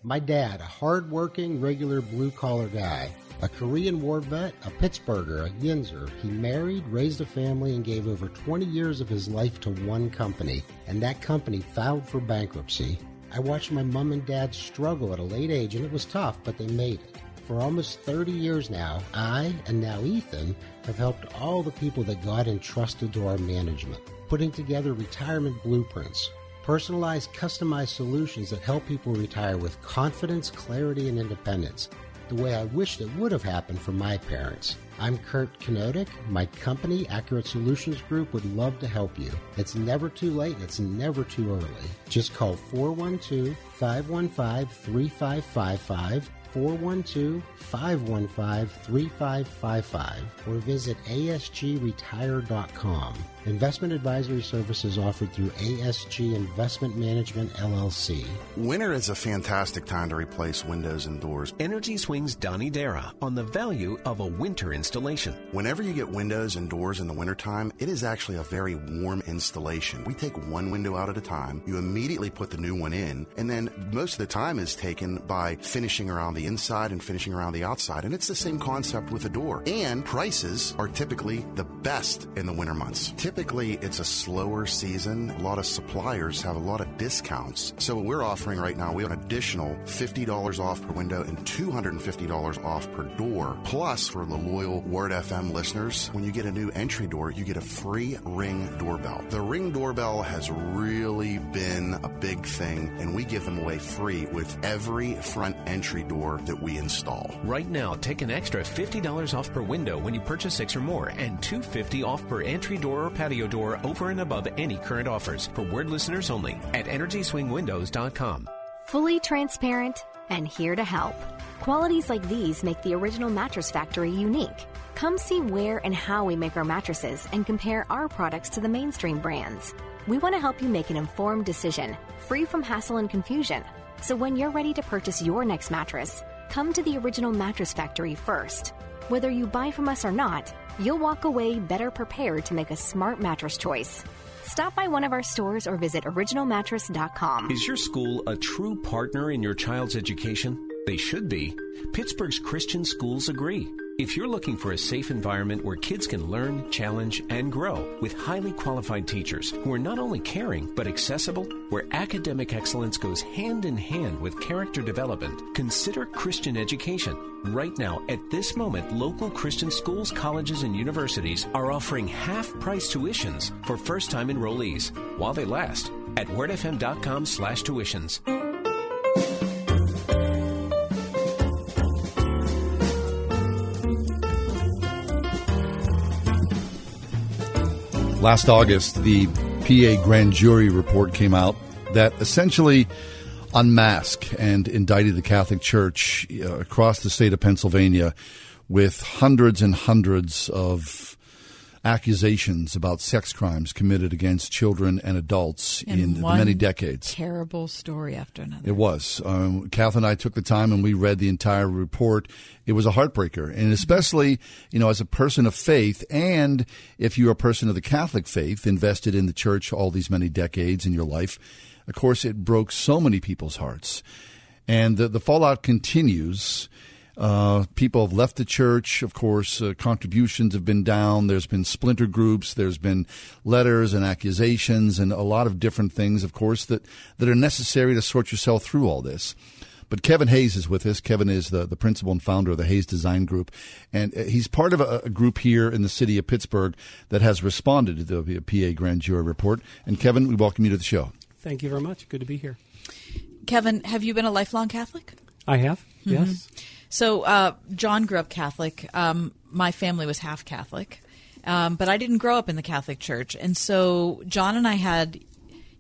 My dad, a hard-working, regular blue-collar guy, a Korean War vet, a Pittsburgher, a Yinzer. He married, raised a family, and gave over 20 years of his life to one company, and that company filed for bankruptcy. I watched my mom and dad struggle at a late age, and it was tough, but they made it. For almost 30 years now, I, and now Ethan, have helped all the people that God entrusted to our management, putting together retirement blueprints, personalized, customized solutions that help people retire with confidence, clarity, and independence, the way I wished it would have happened for my parents. I'm Kurt Kenodik. My company, Accurate Solutions Group, would love to help you. It's never too late, it's never too early. Just call 412 515 3555 412 515 3555 or visit ASGretire.com. Investment advisory services offered through ASG Investment Management LLC. Winter is a fantastic time to replace windows and doors. Energy Swings Donnie Dara on the value of a winter installation. Whenever you get windows and doors in the wintertime, it is actually a very warm installation. We take one window out at a time, you immediately put the new one in, and then most of the time is taken by finishing around the inside and finishing around the outside. And it's the same concept with a door. And prices are typically the best in the winter months. Typically, it's a slower season. A lot of suppliers have a lot of discounts. So, what we're offering right now, we have an additional $50 off per window and $250 off per door. Plus, for the loyal Word FM listeners, when you get a new entry door, you get a free ring doorbell. The ring doorbell has really been a big thing, and we give them away free with every front entry door that we install. Right now, take an extra $50 off per window when you purchase six or more, and 250 off per entry door or patio door over and above any current offers for word listeners only at EnergySwingWindows.com. Fully transparent and here to help. Qualities like these make the original Mattress Factory unique. Come see where and how we make our mattresses and compare our products to the mainstream brands. We want to help you make an informed decision, free from hassle and confusion. So when you're ready to purchase your next mattress, come to the original Mattress Factory first. Whether you buy from us or not, you'll walk away better prepared to make a smart mattress choice. Stop by one of our stores or visit originalmattress.com. Is your school a true partner in your child's education? They should be. Pittsburgh's Christian schools agree. If you're looking for a safe environment where kids can learn, challenge, and grow with highly qualified teachers who are not only caring but accessible, where academic excellence goes hand in hand with character development, consider Christian education. Right now, at this moment, local Christian schools, colleges, and universities are offering half price tuitions for first time enrollees while they last at wordfm.com slash tuitions. Last August, the PA grand jury report came out that essentially unmasked and indicted the Catholic Church uh, across the state of Pennsylvania with hundreds and hundreds of accusations about sex crimes committed against children and adults And in the many decades. Terrible story after another. It was. Um, Kath and I took the time and we read the entire report. It was a heartbreaker. And especially, you know, as a person of faith and if you're a person of the Catholic faith invested in the church all these many decades in your life, of course, it broke so many people's hearts. And the, the fallout continues. Uh, people have left the church. Of course, uh, contributions have been down. There's been splinter groups. There's been letters and accusations and a lot of different things, of course, that, that are necessary to sort yourself through all this. But Kevin Hayes is with us. Kevin is the, the principal and founder of the Hayes Design Group. And uh, he's part of a, a group here in the city of Pittsburgh that has responded to the PA grand jury report. And Kevin, we welcome you to the show. Thank you very much. Good to be here. Kevin, have you been a lifelong Catholic? I have, Mhm. yes. So uh, John grew up Catholic. Um, my family was half Catholic, um, but I didn't grow up in the Catholic Church, and so John and I had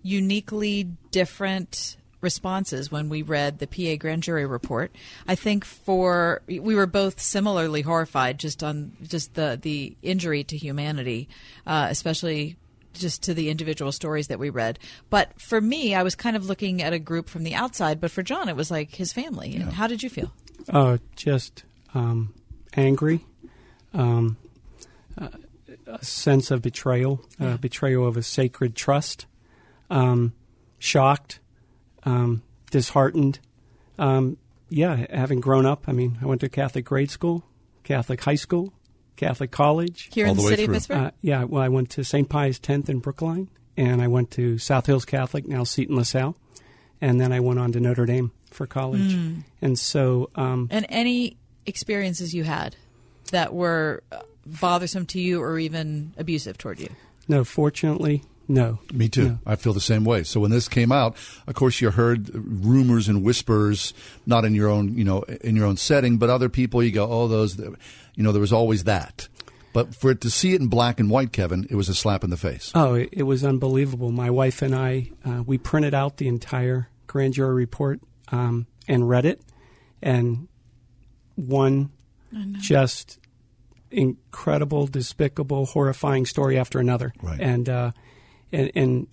uniquely different responses when we read the PA grand jury report. I think for we were both similarly horrified just on just the the injury to humanity, uh, especially just to the individual stories that we read. But for me, I was kind of looking at a group from the outside. But for John, it was like his family. And How did you feel? Uh, just um, angry, um, uh, a sense of betrayal, uh, betrayal of a sacred trust, um, shocked, um, disheartened. Um, yeah, having grown up, I mean, I went to Catholic grade school, Catholic high school, Catholic college. Here in the the city of. Pittsburgh? Uh, yeah, well, I went to St. Pius X in Brookline, and I went to South Hills Catholic, now Seton LaSalle, and then I went on to Notre Dame for college. Mm. And so, um, And any experiences you had that were uh, bothersome to you or even abusive toward you? no, fortunately, no. Me too. No. I feel the same way. So when this came out, of course, you heard rumors and whispers, not in your own, you know, in your own setting, but other people. You go, oh, those, you know, there was always that. But for it to see it in black and white, Kevin, it was a slap in the face. Oh, it, it was unbelievable. My wife and I, uh, we printed out the entire grand jury report um, and read it, and one just incredible, despicable, horrifying story after another. Right. And uh, and and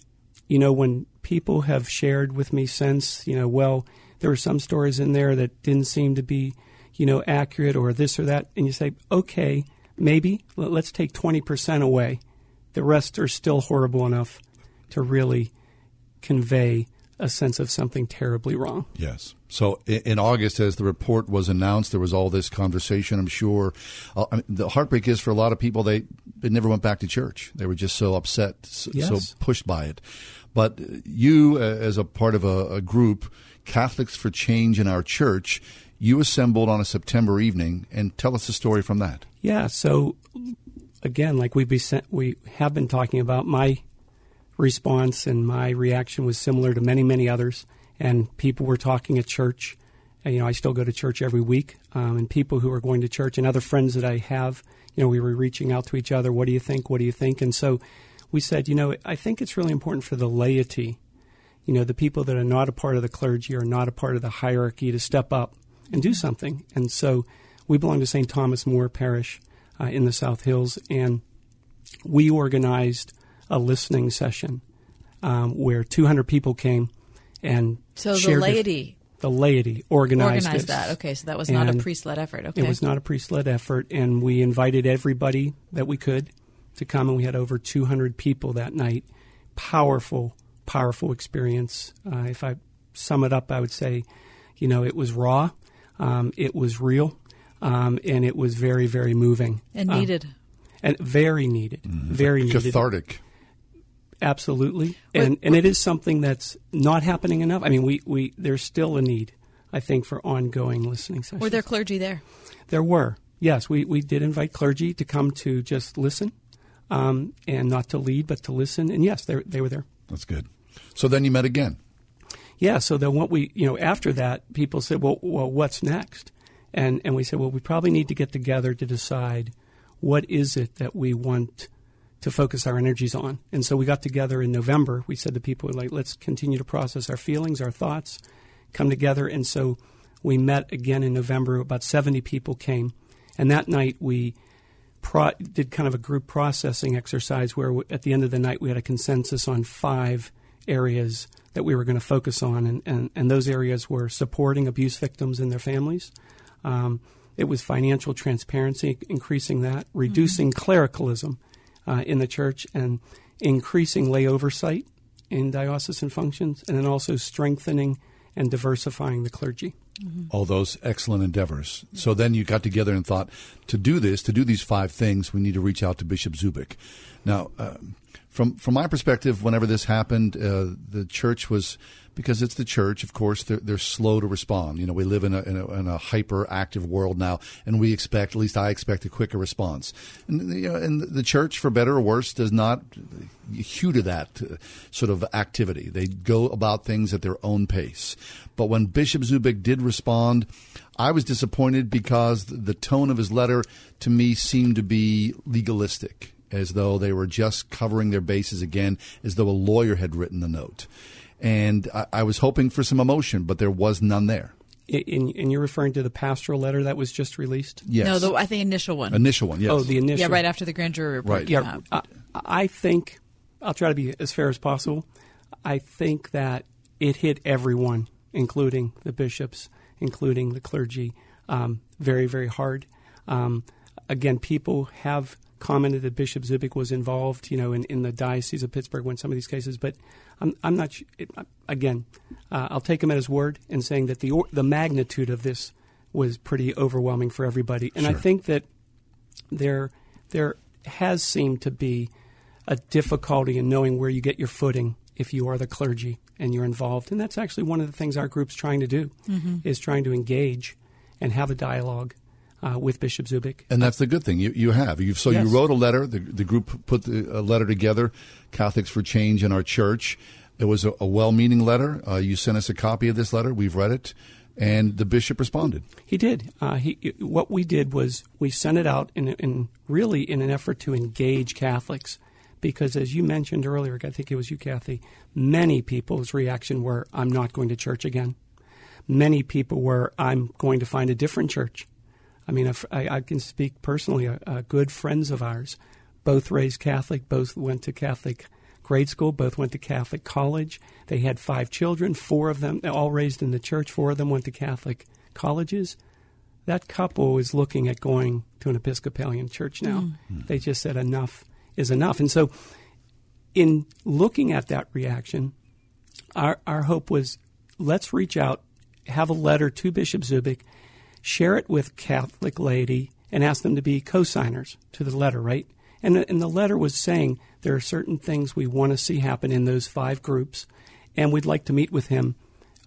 you know when people have shared with me since, you know, well, there were some stories in there that didn't seem to be, you know, accurate or this or that, and you say, okay, maybe let- let's take twenty percent away. The rest are still horrible enough to really convey a sense of something terribly wrong. Yes. So in August, as the report was announced, there was all this conversation. I'm sure uh, I mean, the heartbreak is for a lot of people they they never went back to church. They were just so upset, so, Yes. so pushed by it. But you, uh, as a part of a, a group, Catholics for Change in our church, you assembled on a September evening, and tell us the story from that. Yeah. So again, like we be we have been talking about, my response and my reaction was similar to many many others. And people were talking at church. And, you know, I still go to church every week, um, and people who are going to church and other friends that I have, you know, we were reaching out to each other. What do you think? What do you think? And so we said, you know, I think it's really important for the laity, you know, the people that are not a part of the clergy or not a part of the hierarchy to step up and do something. And so we belong to St. Thomas More Parish uh, in the South Hills, and we organized a listening session um, where 200 people came and So the shared their- laity the laity organized, organized that. Okay, so that was not a priest led effort. Okay. It was not a priest led effort, and we invited everybody that we could to come, and we had over 200 people that night. Powerful, powerful experience. Uh, if I sum it up, I would say, you know, it was raw, um, it was real, um, and it was very, very moving. And Um, needed. and very needed. Very needed. Cathartic. Absolutely, and and it is something that's not happening enough. I mean, we, we there's still a need, I think, for ongoing listening sessions. Were there clergy there? There were. Yes, we, we did invite clergy to come to just listen um, and not to lead, but to listen. And yes, they, they were there. That's good. So then you met again. Yeah, so then what we, you know, after that, people said, well, well what's next? And, and we said, well, we probably need to get together to decide what is it that we want to focus our energies on. And so we got together in November. We said to people, like, let's continue to process our feelings, our thoughts, come together. And so we met again in November. About 70 people came. And that night we pro- did kind of a group processing exercise where w- at the end of the night we had a consensus on five areas that we were going to focus on. And, and, and those areas were supporting abuse victims and their families. Um, it was financial transparency, increasing that, reducing clericalism uh, in the church, and increasing lay oversight in diocesan functions, and then also strengthening and diversifying the clergy. all those excellent endeavors. So then you got together and thought, to do this, to do these five things, we need to reach out to Bishop Zubik. Now, um, from from my perspective, whenever this happened, uh, the church was because it's the church. Of course, they're, they're slow to respond. You know, we live in a, in a, in a hyper active world now, and we expect, at least I expect, a quicker response. And, you know, and the church, for better or worse, does not hew to that uh, sort of activity. They go about things at their own pace. But when Bishop Zubik did respond, I was disappointed because the tone of his letter to me seemed to be legalistic, as though they were just covering their bases again, as though a lawyer had written the note. And I, I was hoping for some emotion, but there was none there. And, and you're referring to the pastoral letter that was just released? Yes. No, the, I think initial one. Initial one, yes. Oh, the initial. Yeah, right after the grand jury report. came Yeah, out. I, I think I'll try to be as fair as possible. I think that it hit everyone, including the bishops, including the clergy, um, very, very hard. Um, again, people have commented that Bishop Zubik was involved, you know, in, in the diocese of Pittsburgh when some of these cases, but I'm, I'm not. sh- It, again, uh, I'll take him at his word in saying that the the magnitude of this was pretty overwhelming for everybody, and I think that there there has seemed to be a difficulty in knowing where you get your footing if you are the clergy and you're involved, and that's actually one of the things our group's trying to do Mhm. is trying to engage and have a dialogue uh, with Bishop Zubik. And that's the good thing you you have. You've, so Yes. you wrote a letter. The, the group put the, a letter together, Catholics for Change in our church. It was a, a well-meaning letter. Uh, you sent us a copy of this letter. We've read it, and the bishop responded. He did. Uh, he, what we did was we sent it out in, in really in an effort to engage Catholics, because as you mentioned earlier, I think it was you, Kathy. Many people's reaction were, "I'm not going to church again." Many people were, "I'm going to find a different church." I mean, I, I can speak personally. Uh, uh, good friends of ours, both raised Catholic, both went to Catholic grade school, both went to Catholic college. They had five children, four of them all raised in the church. Four of them went to Catholic colleges. That couple is looking at going to an Episcopalian church now. They just said enough is enough. And so, in looking at that reaction, our, our hope was let's reach out, have a letter to Bishop Zubik, share it with Catholic laity, and ask them to be co signers to the letter, right? And the, and the letter was saying there are certain things we want to see happen in those five groups, and we'd like to meet with him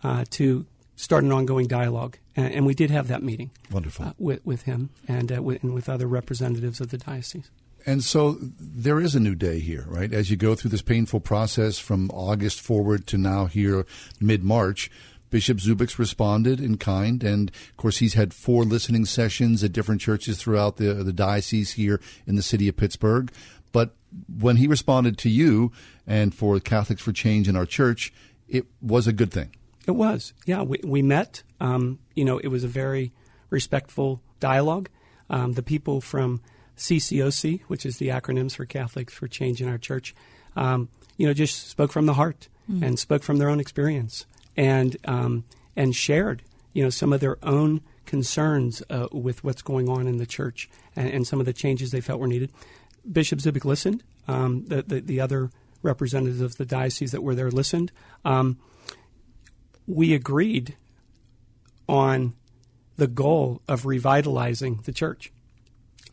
uh, to start an ongoing dialogue. And, and we did have that meeting. Wonderful. Uh, with, with him and, uh, with, and with other representatives of the diocese. And so there is a new day here, right? As you go through this painful process from August forward to now here mid March, Bishop Zubik's responded in kind, and of course he's had four listening sessions at different churches throughout the the diocese here in the city of Pittsburgh. But when he responded to you and for Catholics for Change in our church, it was a good thing. It was, yeah. We, we met. Um, you know, it was a very respectful dialogue. Um, the people from CCOC, which is the acronyms for Catholics for Change in our church, um, you know, just spoke from the heart Mm. and spoke from their own experience and um, and shared, you know, some of their own concerns uh, with what's going on in the church and, and some of the changes they felt were needed. Bishop Zubik listened. Um, the, the the other representatives of the diocese that were there listened. Um, we agreed on the goal of revitalizing the church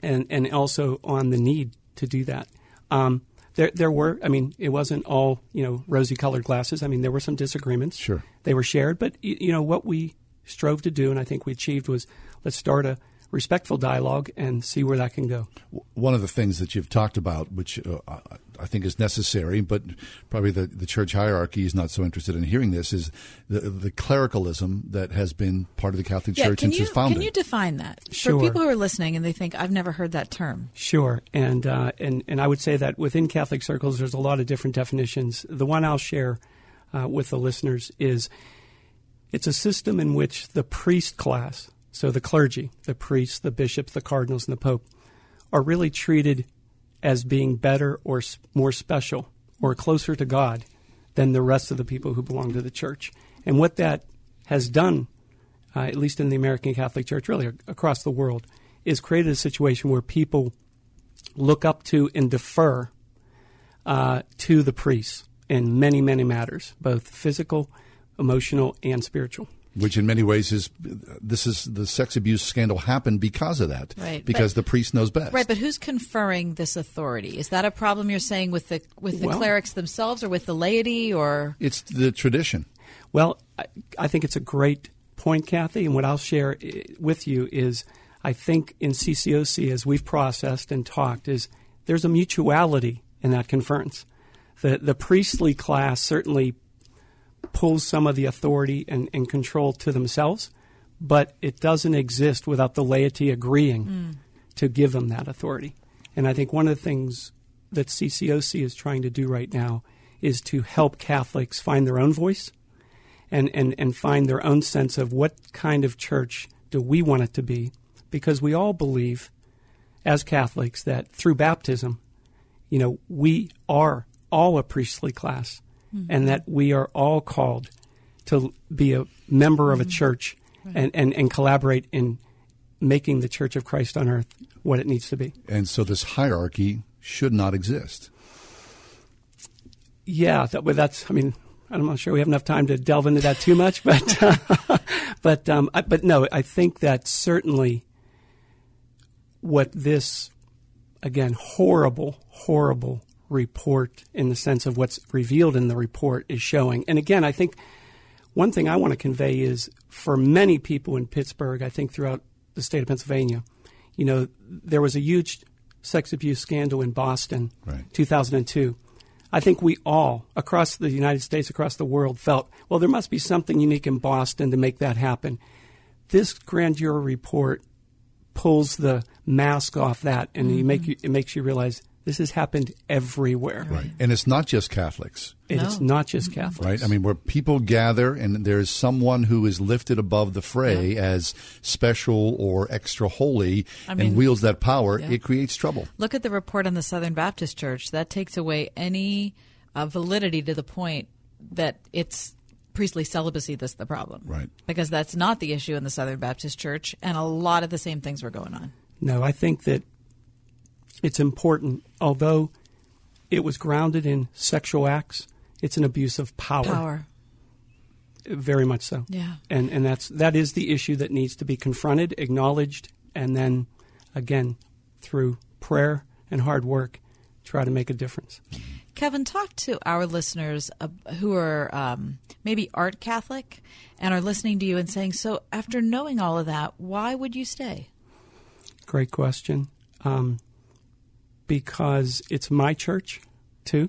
and, and also on the need to do that. Um, there, there were, I mean, it wasn't all, you know, rosy colored glasses. I mean, there were some disagreements. Sure. They were shared, but, you know, what we strove to do and I think we achieved was let's start a respectful dialogue and see where that can go. One of the things that you've talked about, which uh, I- I think is necessary, but probably the, the church hierarchy is not so interested in hearing this, is the, the clericalism that has been part of the Catholic Yeah, Church can since you its founding. can you define that Sure. for people who are listening and they think I've never heard that term? Sure, and uh, and and I would say that within Catholic circles, there's a lot of different definitions. The one I'll share uh, with the listeners is it's a system in which the priest class, so the clergy, the priests, the bishops, the cardinals, and the pope, are really treated as being better or more special or closer to God than the rest of the people who belong to the church. And what that has done, uh, at least in the American Catholic Church, really across the world, is created a situation where people look up to and defer uh, to the priests in many, many matters, both physical, emotional, and spiritual. Which in many ways is this is the sex abuse scandal happened because of that. Right, Because but- the priest knows best. Right, but who's conferring this authority? Is that a problem you're saying with the with the Well- clerics themselves, or with the laity, or It's the tradition. Well, I, I think it's a great point, Kathy. And what I'll share eh, with you is I think in CCOC, as we've processed and talked, is there's a mutuality in that conference. The, the priestly class certainly pulls some of the authority and, and control to themselves, but it doesn't exist without the laity agreeing Mm. to give them that authority. And I think one of the things that CCOC is trying to do right now is to help Catholics find their own voice and, and, and find their own sense of what kind of church do we want it to be. Because we all believe, as Catholics, that through baptism, you know, we are all a priestly class Mhm. and that we are all called to be a member of a Mhm. church Right. and, and, and collaborate in making the Church of Christ on earth what it needs to be. And so this hierarchy should not exist. Yeah, that, well, that's. I mean, I'm not sure we have enough time to delve into that too much, but uh, but um, I, but no, I think that certainly what this again horrible, horrible report in the sense of what's revealed in the report is showing. And again, I think one thing I want to convey is for many people in Pittsburgh, I think throughout the state of Pennsylvania, you know, there was a huge sex abuse scandal in Boston, Right. 2002. I think we all, across the United States, across the world, felt, well, there must be something unique in Boston to make that happen. This grand jury report pulls the mask off that, and you make mm-hmm. you, it makes you realize this has happened everywhere. Right. And it's not just Catholics. It is not just Catholics. Right? I mean, where people gather and there's someone who is lifted above the fray as special or extra holy I mean- and wields that power, Yeah. it creates trouble. look at the report on the Southern Baptist Church? That takes away any uh, validity to the point that it's priestly celibacy that's the problem, Right. Because that's not the issue in the Southern Baptist Church, and a lot of the same things were going on. No, I think that it's important, although it was grounded in sexual acts, it's an abuse of power. Power. Very much so. Yeah. And and that's that is the issue that needs to be confronted, acknowledged, and then again through prayer and hard work try to make a difference. Kevin, talk to our listeners uh, who are um, maybe art Catholic and are listening to you and saying, "So, after knowing all of that, why would you stay?" Great question. Um, because it's my church, too.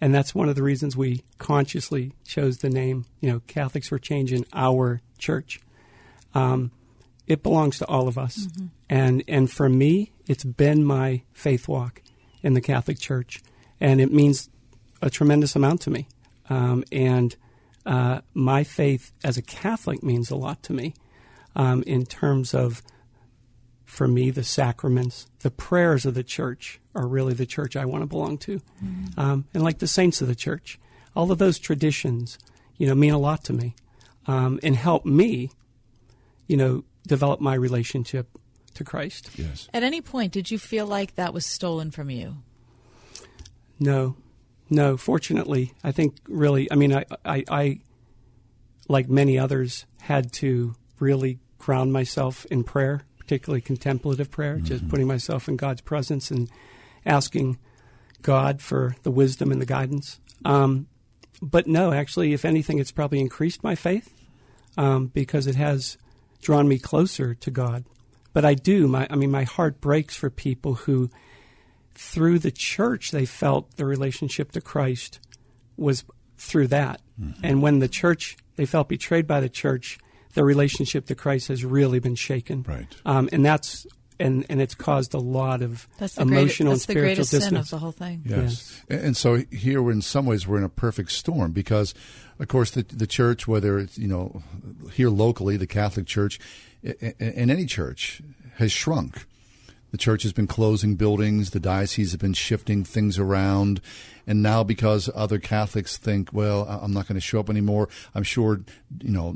And that's one of the reasons we consciously chose the name, you know, Catholics for Change in our church. Um, it belongs to all of us. And, and for me, it's been my faith walk in the Catholic Church. And it means a tremendous amount to me. Um, and uh, my faith as a Catholic means a lot to me um, in terms of for me, the sacraments, the prayers of the church are really the church I want to belong to. Um, and like the saints of the church, all of those traditions, you know, mean a lot to me um, and help me, you know, develop my relationship to Christ. Yes. At any point, did you feel like that was stolen from you? No, no. Fortunately, I think really, I mean, I, I, I, like many others, had to really ground myself in prayer, particularly contemplative prayer, just putting myself in God's presence and asking God for the wisdom and the guidance. Um, but no, actually, if anything, it's probably increased my faith um, because it has drawn me closer to God. But I do, my, I mean, my heart breaks for people who through the church they felt the relationship to Christ was through that. And when the church they felt betrayed by the church, their relationship to Christ has really been shaken. Right. Um, and that's and and it's caused a lot of That's the great- emotional that's the and spiritual greatest sin of the whole thing. Yes. And and so here, we're in some ways, we're in a perfect storm because, of course, the, the church, whether it's, you know, here locally, the Catholic Church, and any church, has shrunk. The church has been closing buildings, the diocese has been shifting things around. And now, because other Catholics think, well, I'm not going to show up anymore, I'm sure, you know,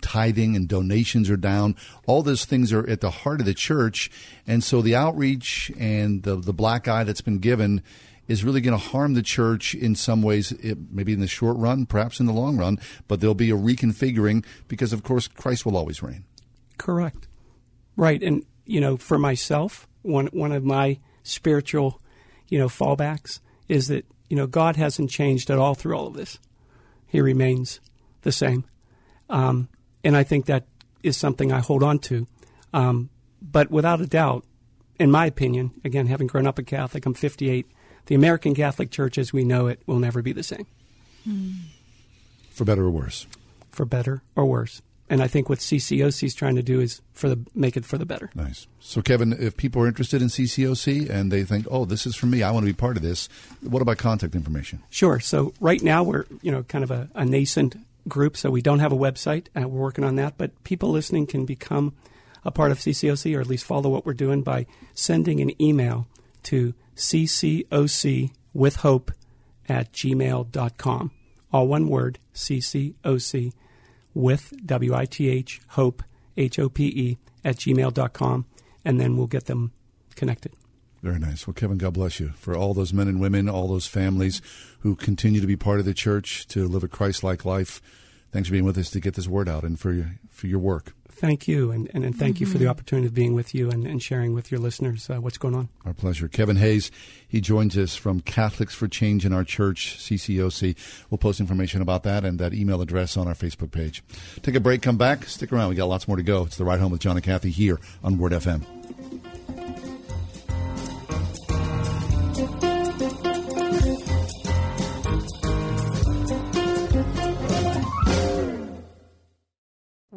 tithing and donations are down. All those things are at the heart of the church. And so the outreach and the, the black eye that's been given is really going to harm the church in some ways, it, maybe in the short run, perhaps in the long run, but there'll be a reconfiguring because, of course, Christ will always reign. Correct. Right. And, you know, for myself, one, one of my spiritual, you know, fallbacks is that, you know, God hasn't changed at all through all of this. He remains the same. Um, and I think that is something I hold on to. Um, but without a doubt, in my opinion, again, having grown up a Catholic, I'm 58, the American Catholic Church as we know it will never be the same, For better or worse. for better or worse. And I think what CCOC is trying to do is for the make it for the better. Nice. So, Kevin, if people are interested in CCOC and they think, oh, this is for me, I want to be part of this, what about contact information? Sure. So right now we're you know kind of a, a nascent group, so we don't have a website. Uh, we're working on that, but people listening can become a part of CCOC or at least follow what we're doing by sending an email to ccoc with hope at gmail.com. All one word, ccoc with W-I-T-H, hope, H-O-P-E, at gmail.com, and then we'll get them connected. Very nice. Well, Kevin, God bless you for all those men and women, all those families who continue to be part of the church, to live a Christ like life. Thanks for being with us to get this word out and for your, for your work. Thank you, and, and, and thank you for the Mm-hmm. opportunity of being with you and, and sharing with your listeners uh, what's going on. Our pleasure. Kevin Hayes, he joins us from Catholics for Change in Our Church, CCOC. We'll post information about that and that email address on our Facebook page. Take a break, come back, stick around. We got lots more to go. It's the Ride Home with John and Kathy here on Word FM.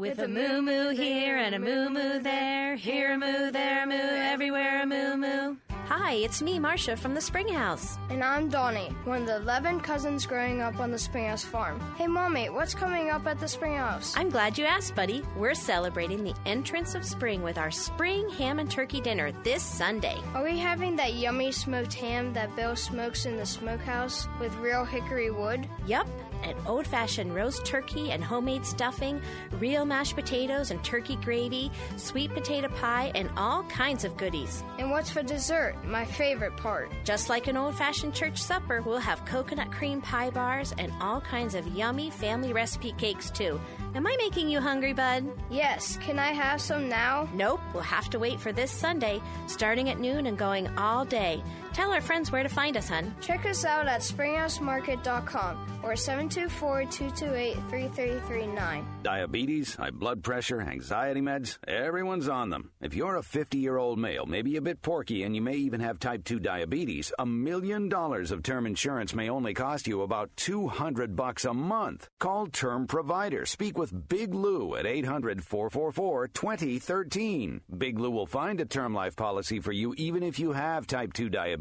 With a moo moo here and a moo moo there, here a moo, there a moo, everywhere a moo moo. Hi, it's me, Marcia from the Springhouse. And I'm Donnie, one of the 11 cousins growing up on the Springhouse farm. Hey, Mommy, what's coming up at the Springhouse? I'm glad you asked, buddy. We're celebrating the entrance of spring with our spring ham and turkey dinner this Sunday. Are we having that yummy smoked ham that Bill smokes in the smokehouse with real hickory wood? Yup, an old fashioned roast turkey and homemade stuffing, real mashed potatoes and turkey gravy, sweet potato pie, and all kinds of goodies. And what's for dessert? My favorite part. Just like an old fashioned church supper, we'll have coconut cream pie bars and all kinds of yummy family recipe cakes, too. Am I making you hungry, bud? Yes, can I have some now? Nope, we'll have to wait for this Sunday, starting at noon and going all day. Tell our friends where to find us, hun. Check us out at springhousemarket.com or 724-228-3339. Diabetes, high blood pressure, anxiety meds, everyone's on them. If you're a 50 year old male, maybe a bit porky, and you may even have type 2 diabetes, a million dollars of term insurance may only cost you about 200 bucks a month. Call Term Provider. Speak with Big Lou at 800 444 2013. Big Lou will find a term life policy for you even if you have type 2 diabetes,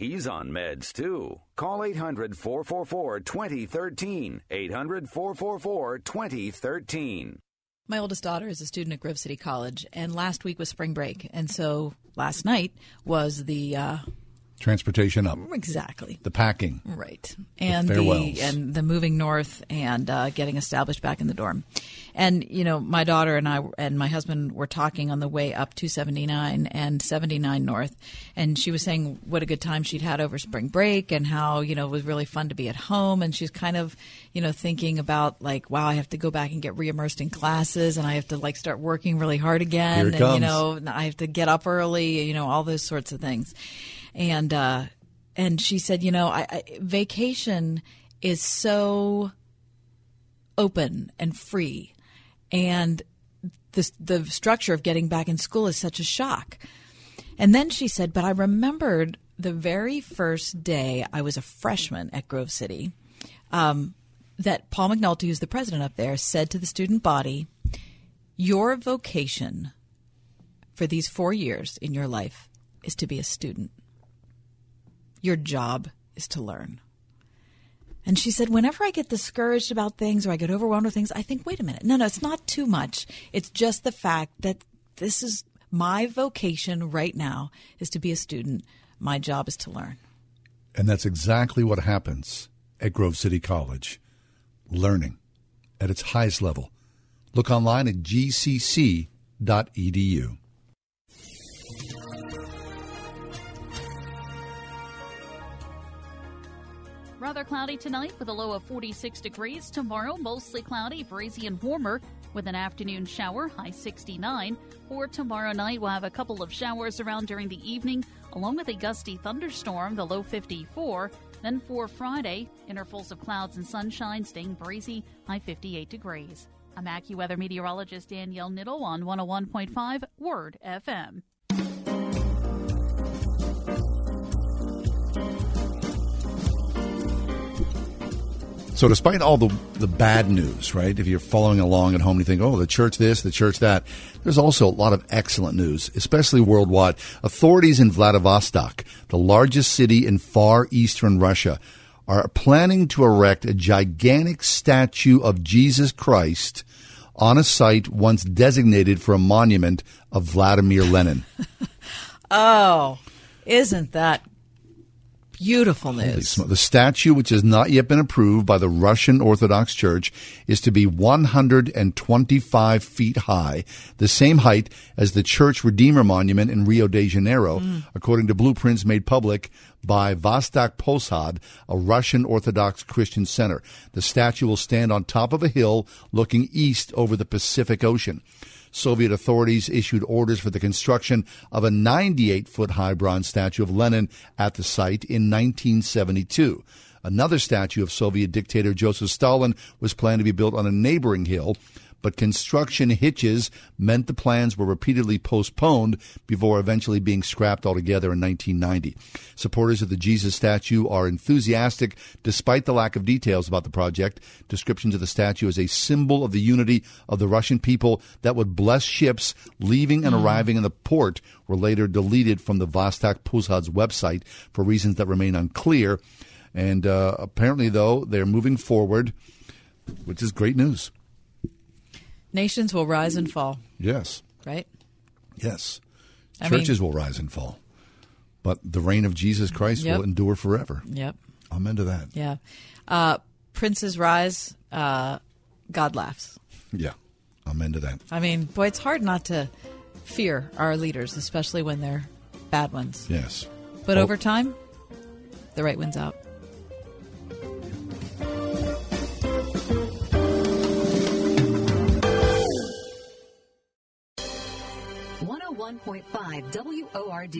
He's on meds too. Call 800 444 2013. 800 444 2013. My oldest daughter is a student at Grove City College, and last week was spring break, and so last night was the uh, Transportation up. Exactly. The packing. Right. And the, farewells. and the moving north and uh, getting established back in the dorm. And you know, my daughter and I and my husband were talking on the way up to 79 and 79 north and she was saying what a good time she'd had over spring break and how, you know, it was really fun to be at home and she's kind of, you know, thinking about like wow, I have to go back and get reimmersed in classes and I have to like start working really hard again and comes. you know, I have to get up early, you know, all those sorts of things. And uh and she said, you know, I, I vacation is so open and free and the the structure of getting back in school is such a shock. And then she said, but I remembered the very first day I was a freshman at Grove City, um, that Paul McNulty, who's the president up there, said to the student body, "Your vocation for these four years in your life is to be a student. Your job is to learn." And she said, whenever I get discouraged about things or I get overwhelmed with things, I think, wait a minute. No, no, it's not too much. It's just the fact that this is my vocation right now is to be a student. My job is to learn. And that's exactly what happens at Grove City College. Learning at its highest level. Look online at gcc.edu. Rather cloudy tonight with a low of 46 degrees. Tomorrow, mostly cloudy, breezy, and warmer with an afternoon shower, high 69. For tomorrow night, we'll have a couple of showers around during the evening, along with a gusty thunderstorm, the low 54. Then for Friday, intervals of clouds and sunshine, staying breezy, high 58 degrees. I'm AccuWeather meteorologist Danielle Niddle on 101.5 Word FM. So, despite all the, the bad news, right? If you're following along at home and you think, oh, the church this, the church that, there's also a lot of excellent news, especially worldwide. Authorities in Vladivostok, the largest city in far eastern Russia, are planning to erect a gigantic statue of Jesus Christ on a site once designated for a monument of Vladimir Lenin. Oh, isn't that beautiful news? The statue, which has not yet been approved by the Russian Orthodox Church, is to be 125 feet high, the same height as the Church Redeemer Monument in Rio de Janeiro, mm. according to blueprints made public by Vostok Posad, a Russian Orthodox Christian center. The statue will stand on top of a hill looking east over the Pacific Ocean. Soviet authorities issued orders for the construction of a 98 foot high bronze statue of Lenin at the site in 1972. Another statue of Soviet dictator Joseph Stalin was planned to be built on a neighboring hill, but construction hitches meant the plans were repeatedly postponed before eventually being scrapped altogether in 1990. Supporters of the Jesus statue are enthusiastic despite the lack of details about the project. Descriptions of the statue as a symbol of the unity of the Russian people that would bless ships leaving and arriving in the port were later deleted from the Vostok Posad's website for reasons that remain unclear. And uh, apparently, though, they're moving forward, which is great news. Nations will rise and fall, Yes. right? Yes. I Churches mean- will rise and fall. But the reign of Jesus Christ Yep. will endure forever. Yep. Amen to that. Yeah. Uh, princes rise, uh, God laughs. Yeah. Amen to that. I mean, boy, it's hard not to fear our leaders, especially when they're bad ones. Yes. But over time, the right wins out. 101.5 WORD.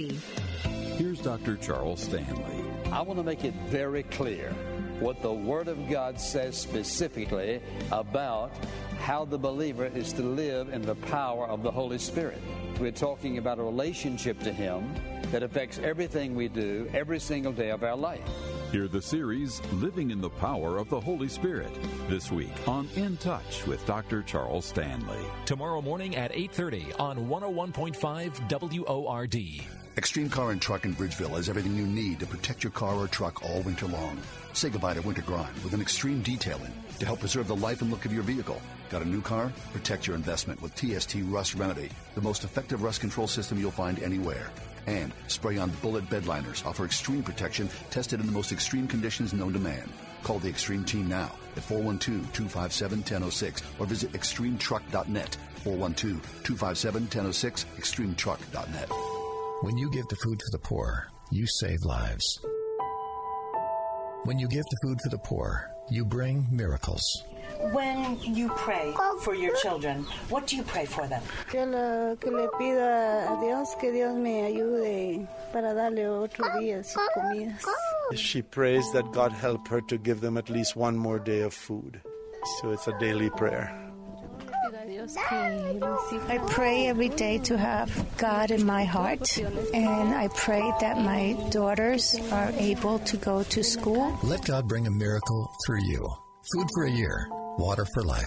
Here's Dr. Charles Stanley. I want to make it very clear what the Word of God says specifically about how the believer is to live in the power of the Holy Spirit. We're talking about a relationship to Him that affects everything we do every single day of our life. Hear the series Living in the Power of the Holy Spirit this week on In Touch with Dr. Charles Stanley. Tomorrow morning at 8:30 on 101.5 WORD. Extreme Car and Truck in Bridgeville has everything you need to protect your car or truck all winter long. Say goodbye to winter grime with an extreme detailing to help preserve the life and look of your vehicle. Got a new car? Protect your investment with TST Rust Remedy, the most effective rust control system you'll find anywhere. And spray on bullet bedliners offer extreme protection tested in the most extreme conditions known to man. Call the Extreme Team now at 412-257-1006 or visit extremetruck.net. 412-257-1006, extremetruck.net. When you give to Food for the Poor, you save lives. When you give to Food for the Poor, you bring miracles. When you pray for your children, what do you pray for them? Que, le, que le pido a Dios que Dios me ayude para darle otro día sus comidas. She prays that God help her to give them at least one more day of food. So it's a daily prayer. I pray every day to have God in my heart, and I pray that my daughters are able to go to school. Let God bring a miracle through you. Food for a year, water for life.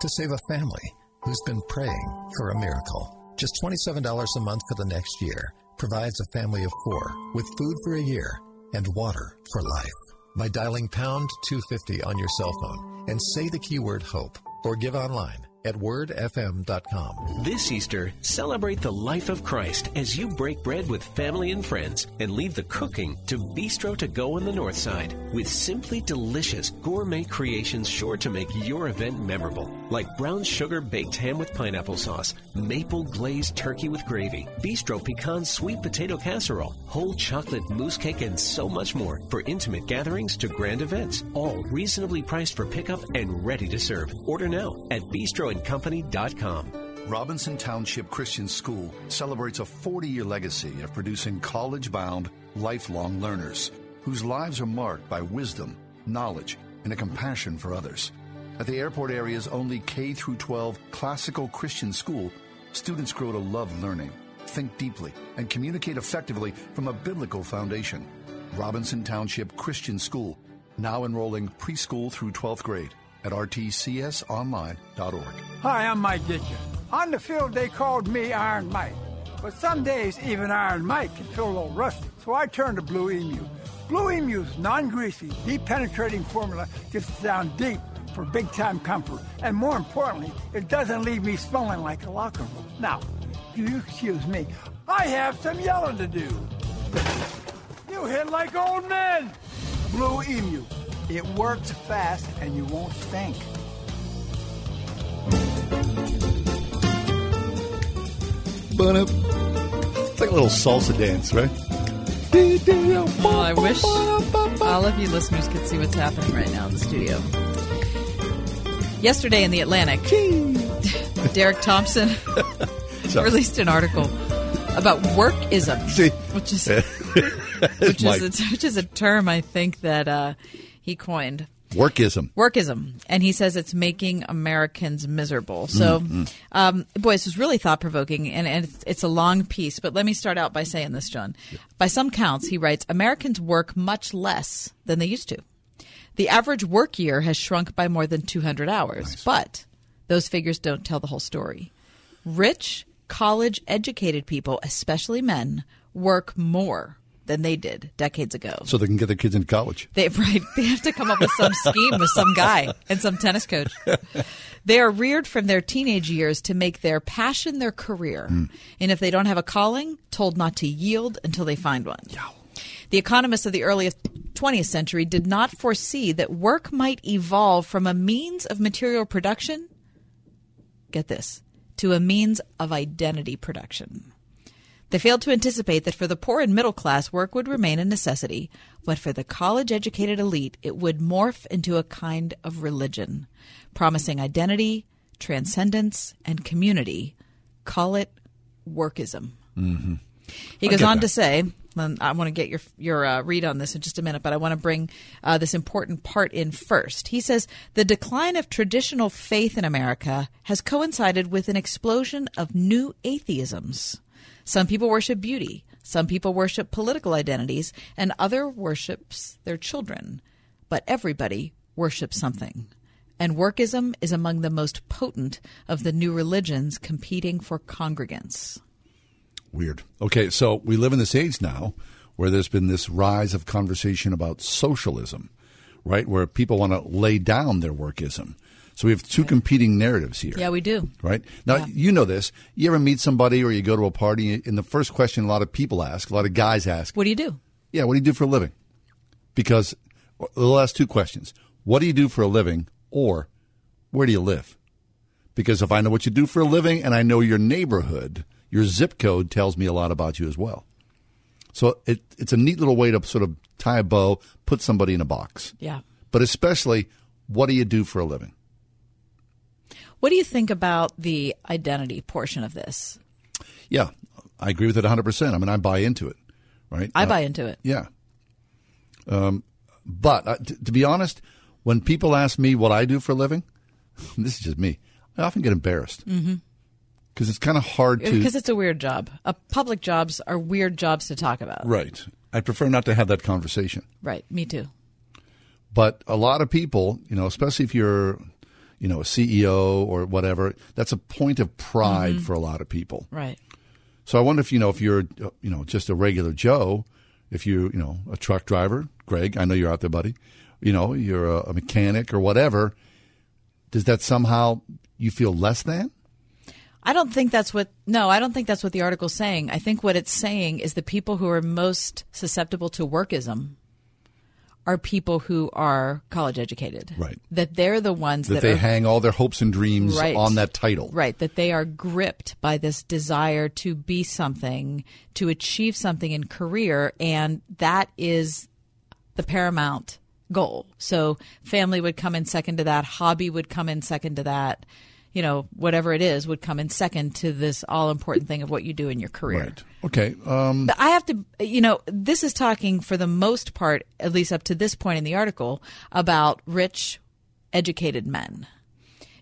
To save a family who's been praying for a miracle. Just $27 a month for the next year provides a family of four with food for a year and water for life. By dialing pound 250 on your cell phone and say the keyword hope or give online at wordfm.com. This Easter, celebrate the life of Christ as you break bread with family and friends and leave the cooking to Bistro to Go on the North Side with simply delicious gourmet creations sure to make your event memorable, like brown sugar baked ham with pineapple sauce, maple glazed turkey with gravy, Bistro pecan sweet potato casserole, whole chocolate mousse cake, and so much more for intimate gatherings to grand events, all reasonably priced for pickup and ready to serve. Order now at Bistro company.com. Robinson Township Christian School celebrates a 40 year legacy of producing college bound, lifelong learners whose lives are marked by wisdom, knowledge, and a compassion for others. At the airport area's only K 12 classical Christian school, students grow to love learning, think deeply, and communicate effectively from a biblical foundation. Robinson Township Christian School, now enrolling preschool through 12th grade at rtcsonline.org. Hi, I'm Mike Ditka. On the field, they called me Iron Mike. But some days, even Iron Mike can feel a little rusty, so I turned to Blue Emu. Blue Emu's non-greasy, deep-penetrating formula gets down deep for big-time comfort. And more importantly, it doesn't leave me smelling like a locker room. Now, you excuse me, I have some yelling to do. You hit like old men! Blue Emu. It works fast and you won't stink. It's like a little salsa dance, right? Oh, I wish all of you listeners could see what's happening right now in the studio. Yesterday in the Atlantic, Derek Thompson released an article about workism, See? which is which is, a, which is a term I think that uh, he coined. Workism. Workism. And he says it's making Americans miserable. So, Mm-hmm. um, boy, this was really thought provoking, and, and it's, it's a long piece. But let me start out by saying this, John. By some counts, he writes Americans work much less than they used to. The average work year has shrunk by more than 200 hours, but those figures don't tell the whole story. Rich, college educated people, especially men, work more than they did decades ago. So they can get their kids into college. They right. They have to come up with some scheme with some guy and some tennis coach. They are reared from their teenage years to make their passion their career, hmm. and if they don't have a calling, told not to yield until they find one. The economists of the early 20th century did not foresee that work might evolve from a means of material production. Get this to a means of identity production. They failed to anticipate that for the poor and middle class, work would remain a necessity, but for the college educated elite, it would morph into a kind of religion, promising identity, transcendence, and community. Call it workism. Mm-hmm. He goes on that. to say, I want to get your your uh, read on this in just a minute, but I want to bring uh, this important part in first. He says the decline of traditional faith in America has coincided with an explosion of new atheisms. Some people worship beauty, some people worship political identities, and other worships their children. But everybody worships something. And workism is among the most potent of the new religions competing for congregants. Weird. Okay, so we live in this age now where there's been this rise of conversation about socialism, right? Where people want to lay down their workism. So we have two competing narratives here. Yeah, we do. Right? Now, you know this. You ever meet somebody or you go to a party, and the first question a lot of people ask, a lot of guys ask, What do you do? Yeah, what do you do for a living? Because they'll ask two questions What do you do for a living? Or where do you live? Because if I know what you do for a living and I know your neighborhood, your zip code tells me a lot about you as well. So it, it's a neat little way to sort of tie a bow, put somebody in a box. Yeah. But especially, what do you do for a living? What do you think about the identity portion of this? Yeah, I agree with it 100%. I mean, I buy into it, right? I Uh, buy into it. Yeah. Um, but uh, t- to be honest, when people ask me what I do for a living, this is just me. I often get embarrassed Mm-hmm. because it's kind of hard to. Because it's a weird job. Uh, public jobs are weird jobs to talk about. right. I prefer not to have that conversation. Right. Me too. But a lot of people, you know, especially if you're, you know, a CEO or whatever, that's a point of pride Mhm. for a lot of people. Right. So I wonder if you know if you're you know just a regular Joe, if you you know a truck driver, Greg, I know you're out there, buddy. You know you're a, a mechanic or whatever. Does that somehow you feel less than? I don't think that's what. No, I don't think that's what the article's saying. I think what it's saying is the people who are most susceptible to workism are people who are college educated. Right. That they're the ones That, that, they are, hang all their hopes and dreams Right. on that title. Right. That they are gripped by this desire to be something, to achieve something in career, and that is the paramount goal. So family would come in second to that, hobby would come in second to that. You know, whatever it is would come in second to this all important thing of what you do in your career. Right. Okay. Um, But I have to, you know, this is talking for the most part, at least up to this point in the article, about rich, educated men.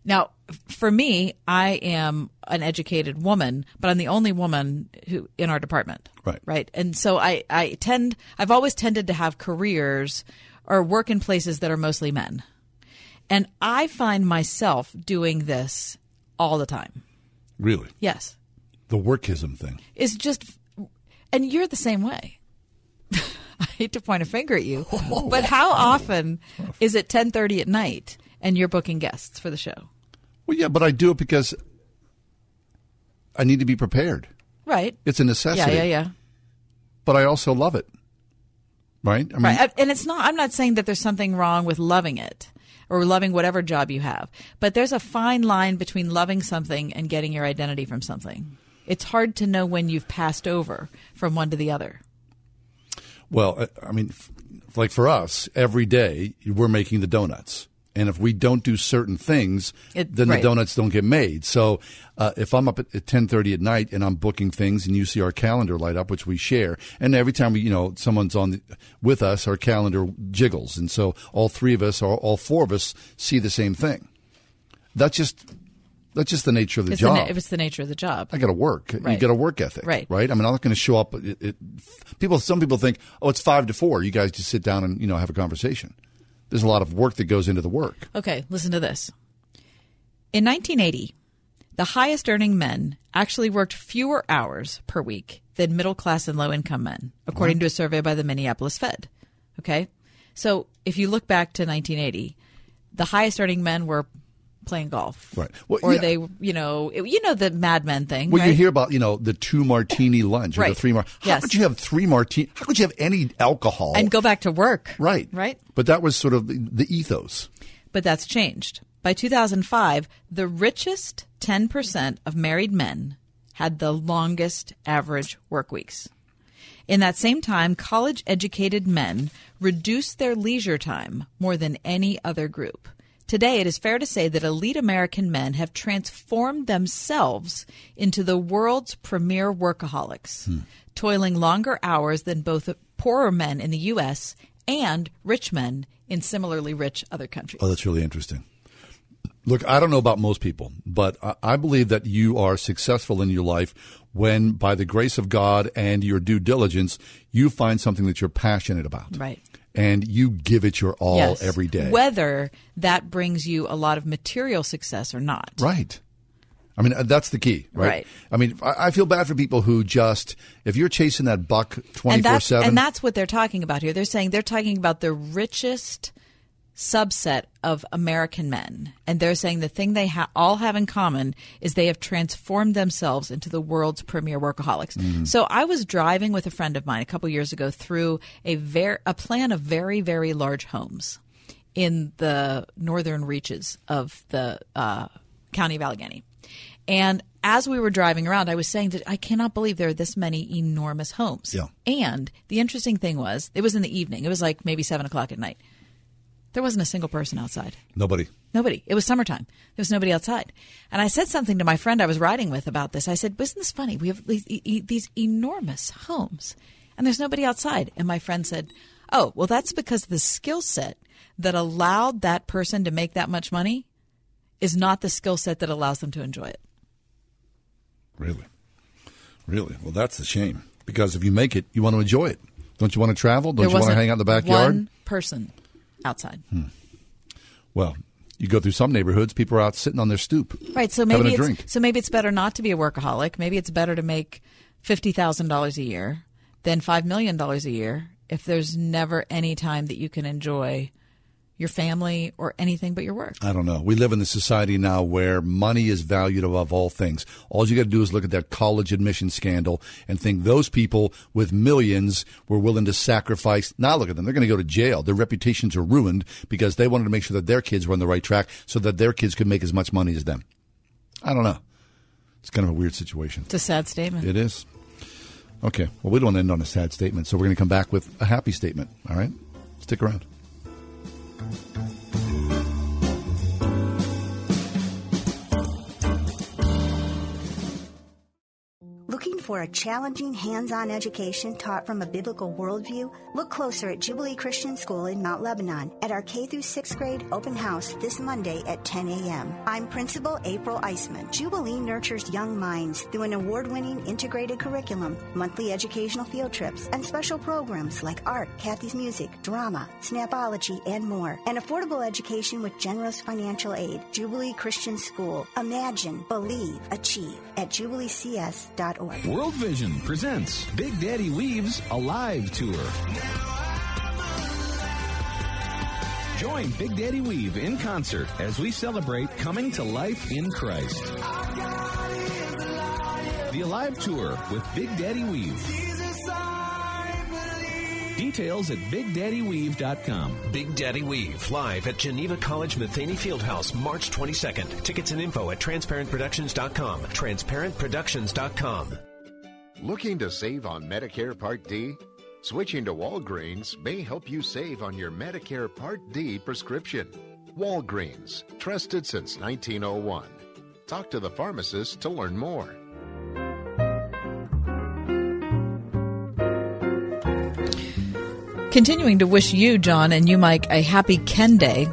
Now, for me, I am an educated woman, but I'm the only woman who in our department. Right. Right. And so I, I tend, I've always tended to have careers or work in places that are mostly men. And I find myself doing this all the time. really, Yes. the workism thing. is just and you're the same way i hate to point a finger at you but how often is it 10.30 at night and you're booking guests for the show Well, yeah, but I do it because I need to be prepared. right It's a necessity. yeah yeah yeah But I also love it. Right. I mean, right and it's not i'm not saying that there's something wrong with loving it or loving whatever job you have. But there's a fine line between loving something and getting your identity from something. It's hard to know when you've passed over from one to the other. Well, I- I mean, like for us, every day we're making the donuts. And if we don't do certain things, It- then right. the donuts don't get made. So uh, if I'm up at, at 10:30 at night and I'm booking things and you see our calendar light up, which we share, and every time we, you know, someone's on the, with us, our calendar jiggles. And so all three of us or all four of us see the same thing. That's just that's just the nature of the it's job. The, na- it's the nature of the job I got to work. You got a work ethic, Right. Right. I mean, I'm not going to show up. It, it, people, some people think, oh, it's five to four. You guys just sit down and you know have a conversation. There's a lot of work that goes into the work. Okay, listen to this. In 1980, the highest earning men actually worked fewer hours per week than middle class and low income men, according to a survey by the Minneapolis Fed. Okay? So if you look back to 1980, the highest earning men were playing golf. Right. Well, or yeah. they, you know, you know the Mad Men thing, Well, right? you hear about you know the two martini lunch or the three mar. How Yes. could you have three martini? How could you have any alcohol and go back to work. Right. Right? But that was sort of the, the ethos. but that's changed. By 2005, the richest 10% of married men had the longest average work weeks. In that same time, college educated men reduced their leisure time more than any other group. Today, it is fair to say that elite American men have transformed themselves into the world's premier workaholics, hmm. toiling longer hours than both poorer men in the U.S. and rich men in similarly rich other countries. Oh, that's really interesting. Look, I don't know about most people, but I- I believe that you are successful in your life when, by the grace of God and your due diligence, you find something that you're passionate about. Right. And you give it your all Yes. every day. Whether that brings you a lot of material success or not. Right. I mean, uh, that's the key, right? Right. I mean, I I feel bad for people who just, if you're chasing that buck 24 7. And that's what they're talking about here. They're saying they're talking about the richest subset of American men, and they're saying the thing they ha- all have in common is they have transformed themselves into the world's premier workaholics. Mhm. So I was driving with a friend of mine a couple years ago through a ver- a plan of very very large homes in the northern reaches of the uh, county of Allegheny. And as we were driving around, I was saying that I cannot believe there are this many enormous homes. Yeah. And the interesting thing was, it was in the evening. It was like maybe seven o'clock at night. There wasn't a single person outside. Nobody. Nobody. It was summertime. There was nobody outside. And I said something to my friend I was riding with about this. I said, "Isn't this funny? We have these, these enormous homes, and there's nobody outside." And my friend said, "Oh, well, that's because the skill set that allowed that person to make that much money is not the skill set that allows them to enjoy it." Really? Really? Well, that's a shame. Because if you make it, you want to enjoy it. Don't you want to travel? Don't There you want to hang out in the backyard? One person outside. Hmm. Well, you go through some neighborhoods, people are out sitting on their stoop. Right. So having maybe a it's so maybe it's better not to be a workaholic. Maybe it's better to make fifty thousand dollars a year than five million dollars a year if there's never any time that you can enjoy your family or anything but your work. I don't know. We live in a society now where money is valued above all things. All you got to do is look at that college admission scandal and think those people with millions were willing to sacrifice. Now look at them. They're going to go to jail. Their reputations are ruined because they wanted to make sure that their kids were on the right track so that their kids could make as much money as them. I don't know. It's kind of a weird situation. It's a sad statement. It is. Okay. Well, we don't want to end on a sad statement, so we're going to come back with a happy statement. All right? Stick around. Looking for a challenging hands on education taught from a biblical worldview? Look closer at Jubilee Christian School in Mount Lebanon at our K through 6th grade open house this Monday at 10 a.m. I'm Principal April Icsman. Jubilee nurtures young minds through an award winning integrated curriculum, monthly educational field trips, and special programs like art, Kathy's music, drama, snapology, and more. An affordable education with generous financial aid. Jubilee Christian School. Imagine, believe, achieve at jubileecs.org. World Vision presents Big Daddy Weaves a live tour. Join Big Daddy Weave in concert as we celebrate coming to life in Christ. The Alive Tour with Big Daddy Weave. Details at BigDaddyWeave.com. Big Daddy Weave, live at Geneva College Matheny Fieldhouse, March 22nd. Tickets and info at transparentproductions.com. Transparentproductions.com. Looking to save on Medicare Part D? Switching to Walgreens may help you save on your Medicare Part D prescription. Walgreens, trusted since 1901. Talk to the pharmacist to learn more. Continuing to wish you, John, and you, Mike, a happy Ken Day.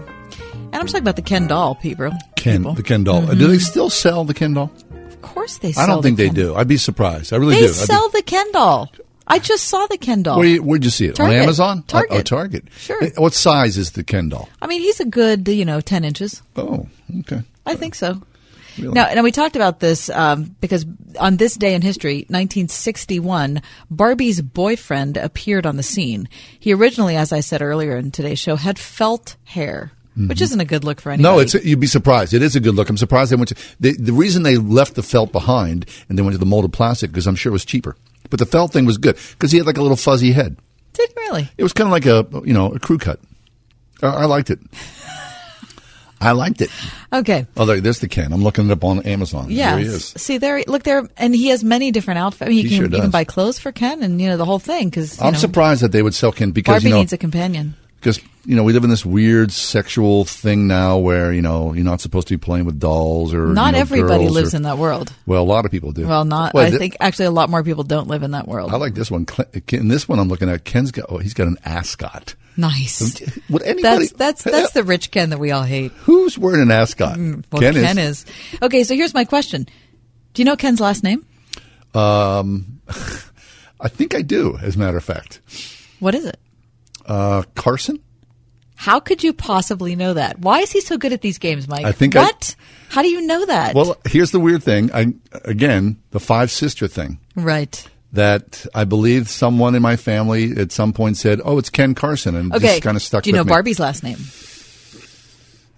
And I'm talking about the Ken doll, people. Ken, people. the Ken doll. Mhm. Do they still sell the Ken doll? Course they I don't think the they do. I'd be surprised. I really They do. Be- sell the Ken doll. I just saw the Ken doll. Where where'd you see it? Target. On Amazon? Target. Oh, oh, Target. Sure. Eh, What size is the Ken doll? I mean, he's a good, you know, 10 inches. Oh, okay. I think so. Really? Now, now we talked about this um, because on this day in history, 1961, Barbie's boyfriend appeared on the scene. He originally, as I said earlier in today's show, had felt hair, which Mhm. isn't a good look for anybody. No, it's you'd be surprised. It is a good look. I'm surprised they went to the, the reason they left the felt behind and they went to the molded plastic because I'm sure it was cheaper. But the felt thing was good because he had like a little fuzzy head. Did really? It was kind of like a you know a crew cut. I, I liked it. I liked it. Okay. Oh, there, there's the Ken. I'm looking it up on Amazon. Yeah. There he is. See there, look there, and he has many different outfits. I mean, you He can sure even does. buy clothes for Ken, and you know the whole thing. Because I'm know, surprised that they would sell Ken because Barbie you know needs a companion. Because you know we live in this weird sexual thing now where you know you're not supposed to be playing with dolls or Not you know, everybody lives or- in that world. Well, a lot of people do. Well, not. Well, I thi- think actually a lot more people don't live in that world. I like this one. In this one, I'm looking at Ken's got. Oh, he's got an ascot. Nice. Would anybody? That's that's that's the rich Ken that we all hate. Who's wearing an ascot? Mm, Well, Ken, is. Okay, so here's my question: Do you know Ken's last name? Um, I think I do. As a matter of fact, What is it? Uh, Carson. How could you possibly know that? Why is he so good at these games, Mike? I think I- what? How do you know that? Well, here's the weird thing. I again the five sister thing. right. That I believe someone in my family at some point said, "Oh, it's Ken Carson," and Okay. just kind of stuck. do you know me. Barbie's last name?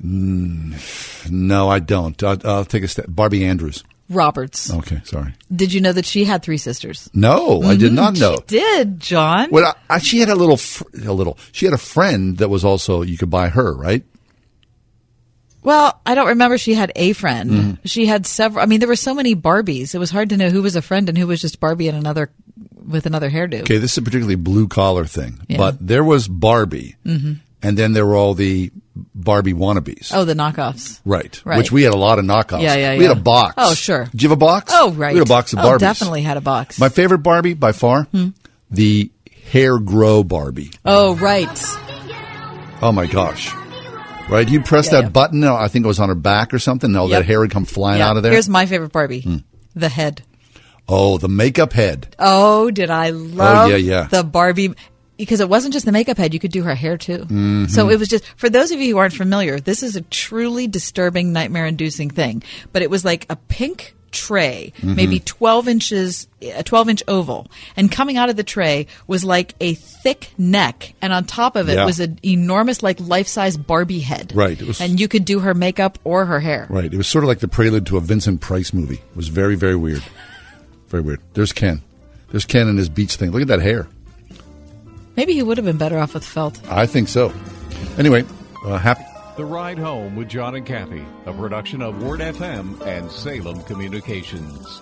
Mm, no, I don't. I'll, I'll take a step. Barbie Andrews. Roberts. Okay, sorry. Did you know that she had three sisters? No, I did Mhm, not know. She did, John. Well, I, I- she had a little, fr- a little. She had a friend that was also you could buy her, right? Well, I don't remember she had a friend. Mhm. She had several. I mean, there were so many Barbies. It was hard to know who was a friend and who was just Barbie and another with another hairdo. Okay, this is a particularly blue collar thing, Yeah. but there was Barbie, Mhm. and then there were all the Barbie wannabes. Oh, the knockoffs. Right. Right. Which we had a lot of knockoffs. Yeah, yeah, We had a box. Oh, sure. Did you have a box? Oh, right. We had a box of Oh, Barbies. definitely had a box. My favorite Barbie by far, Hmm. the hair grow Barbie. Oh, right. Oh my gosh. Right? You press Yeah, that yeah. button, I think it was on her back or something, and all Yep. that hair would come flying Yeah. out of there. Here's my favorite Barbie. Hmm. The head. oh, the makeup head. Oh, did I love oh, yeah, yeah. the Barbie? Because it wasn't just the makeup head; you could do her hair too. Mhm. So it was just for those of you who aren't familiar. This is a truly disturbing, nightmare-inducing thing. But it was like a pink tray, Mhm. maybe twelve inches, a twelve-inch oval, and coming out of the tray was like a thick neck, and on top of it Yeah. was an enormous, like life-size Barbie head. Right. Was- and you could do her makeup or her hair. Right. It was sort of like the prelude to a Vincent Price movie. It was very, very weird. Very weird. There's Ken. There's Ken and his beach thing. Look at that hair. Maybe he would have been better off with felt. I think so. Anyway, uh, happy. The Ride Home with John and Kathy, a production of Word FM and Salem Communications.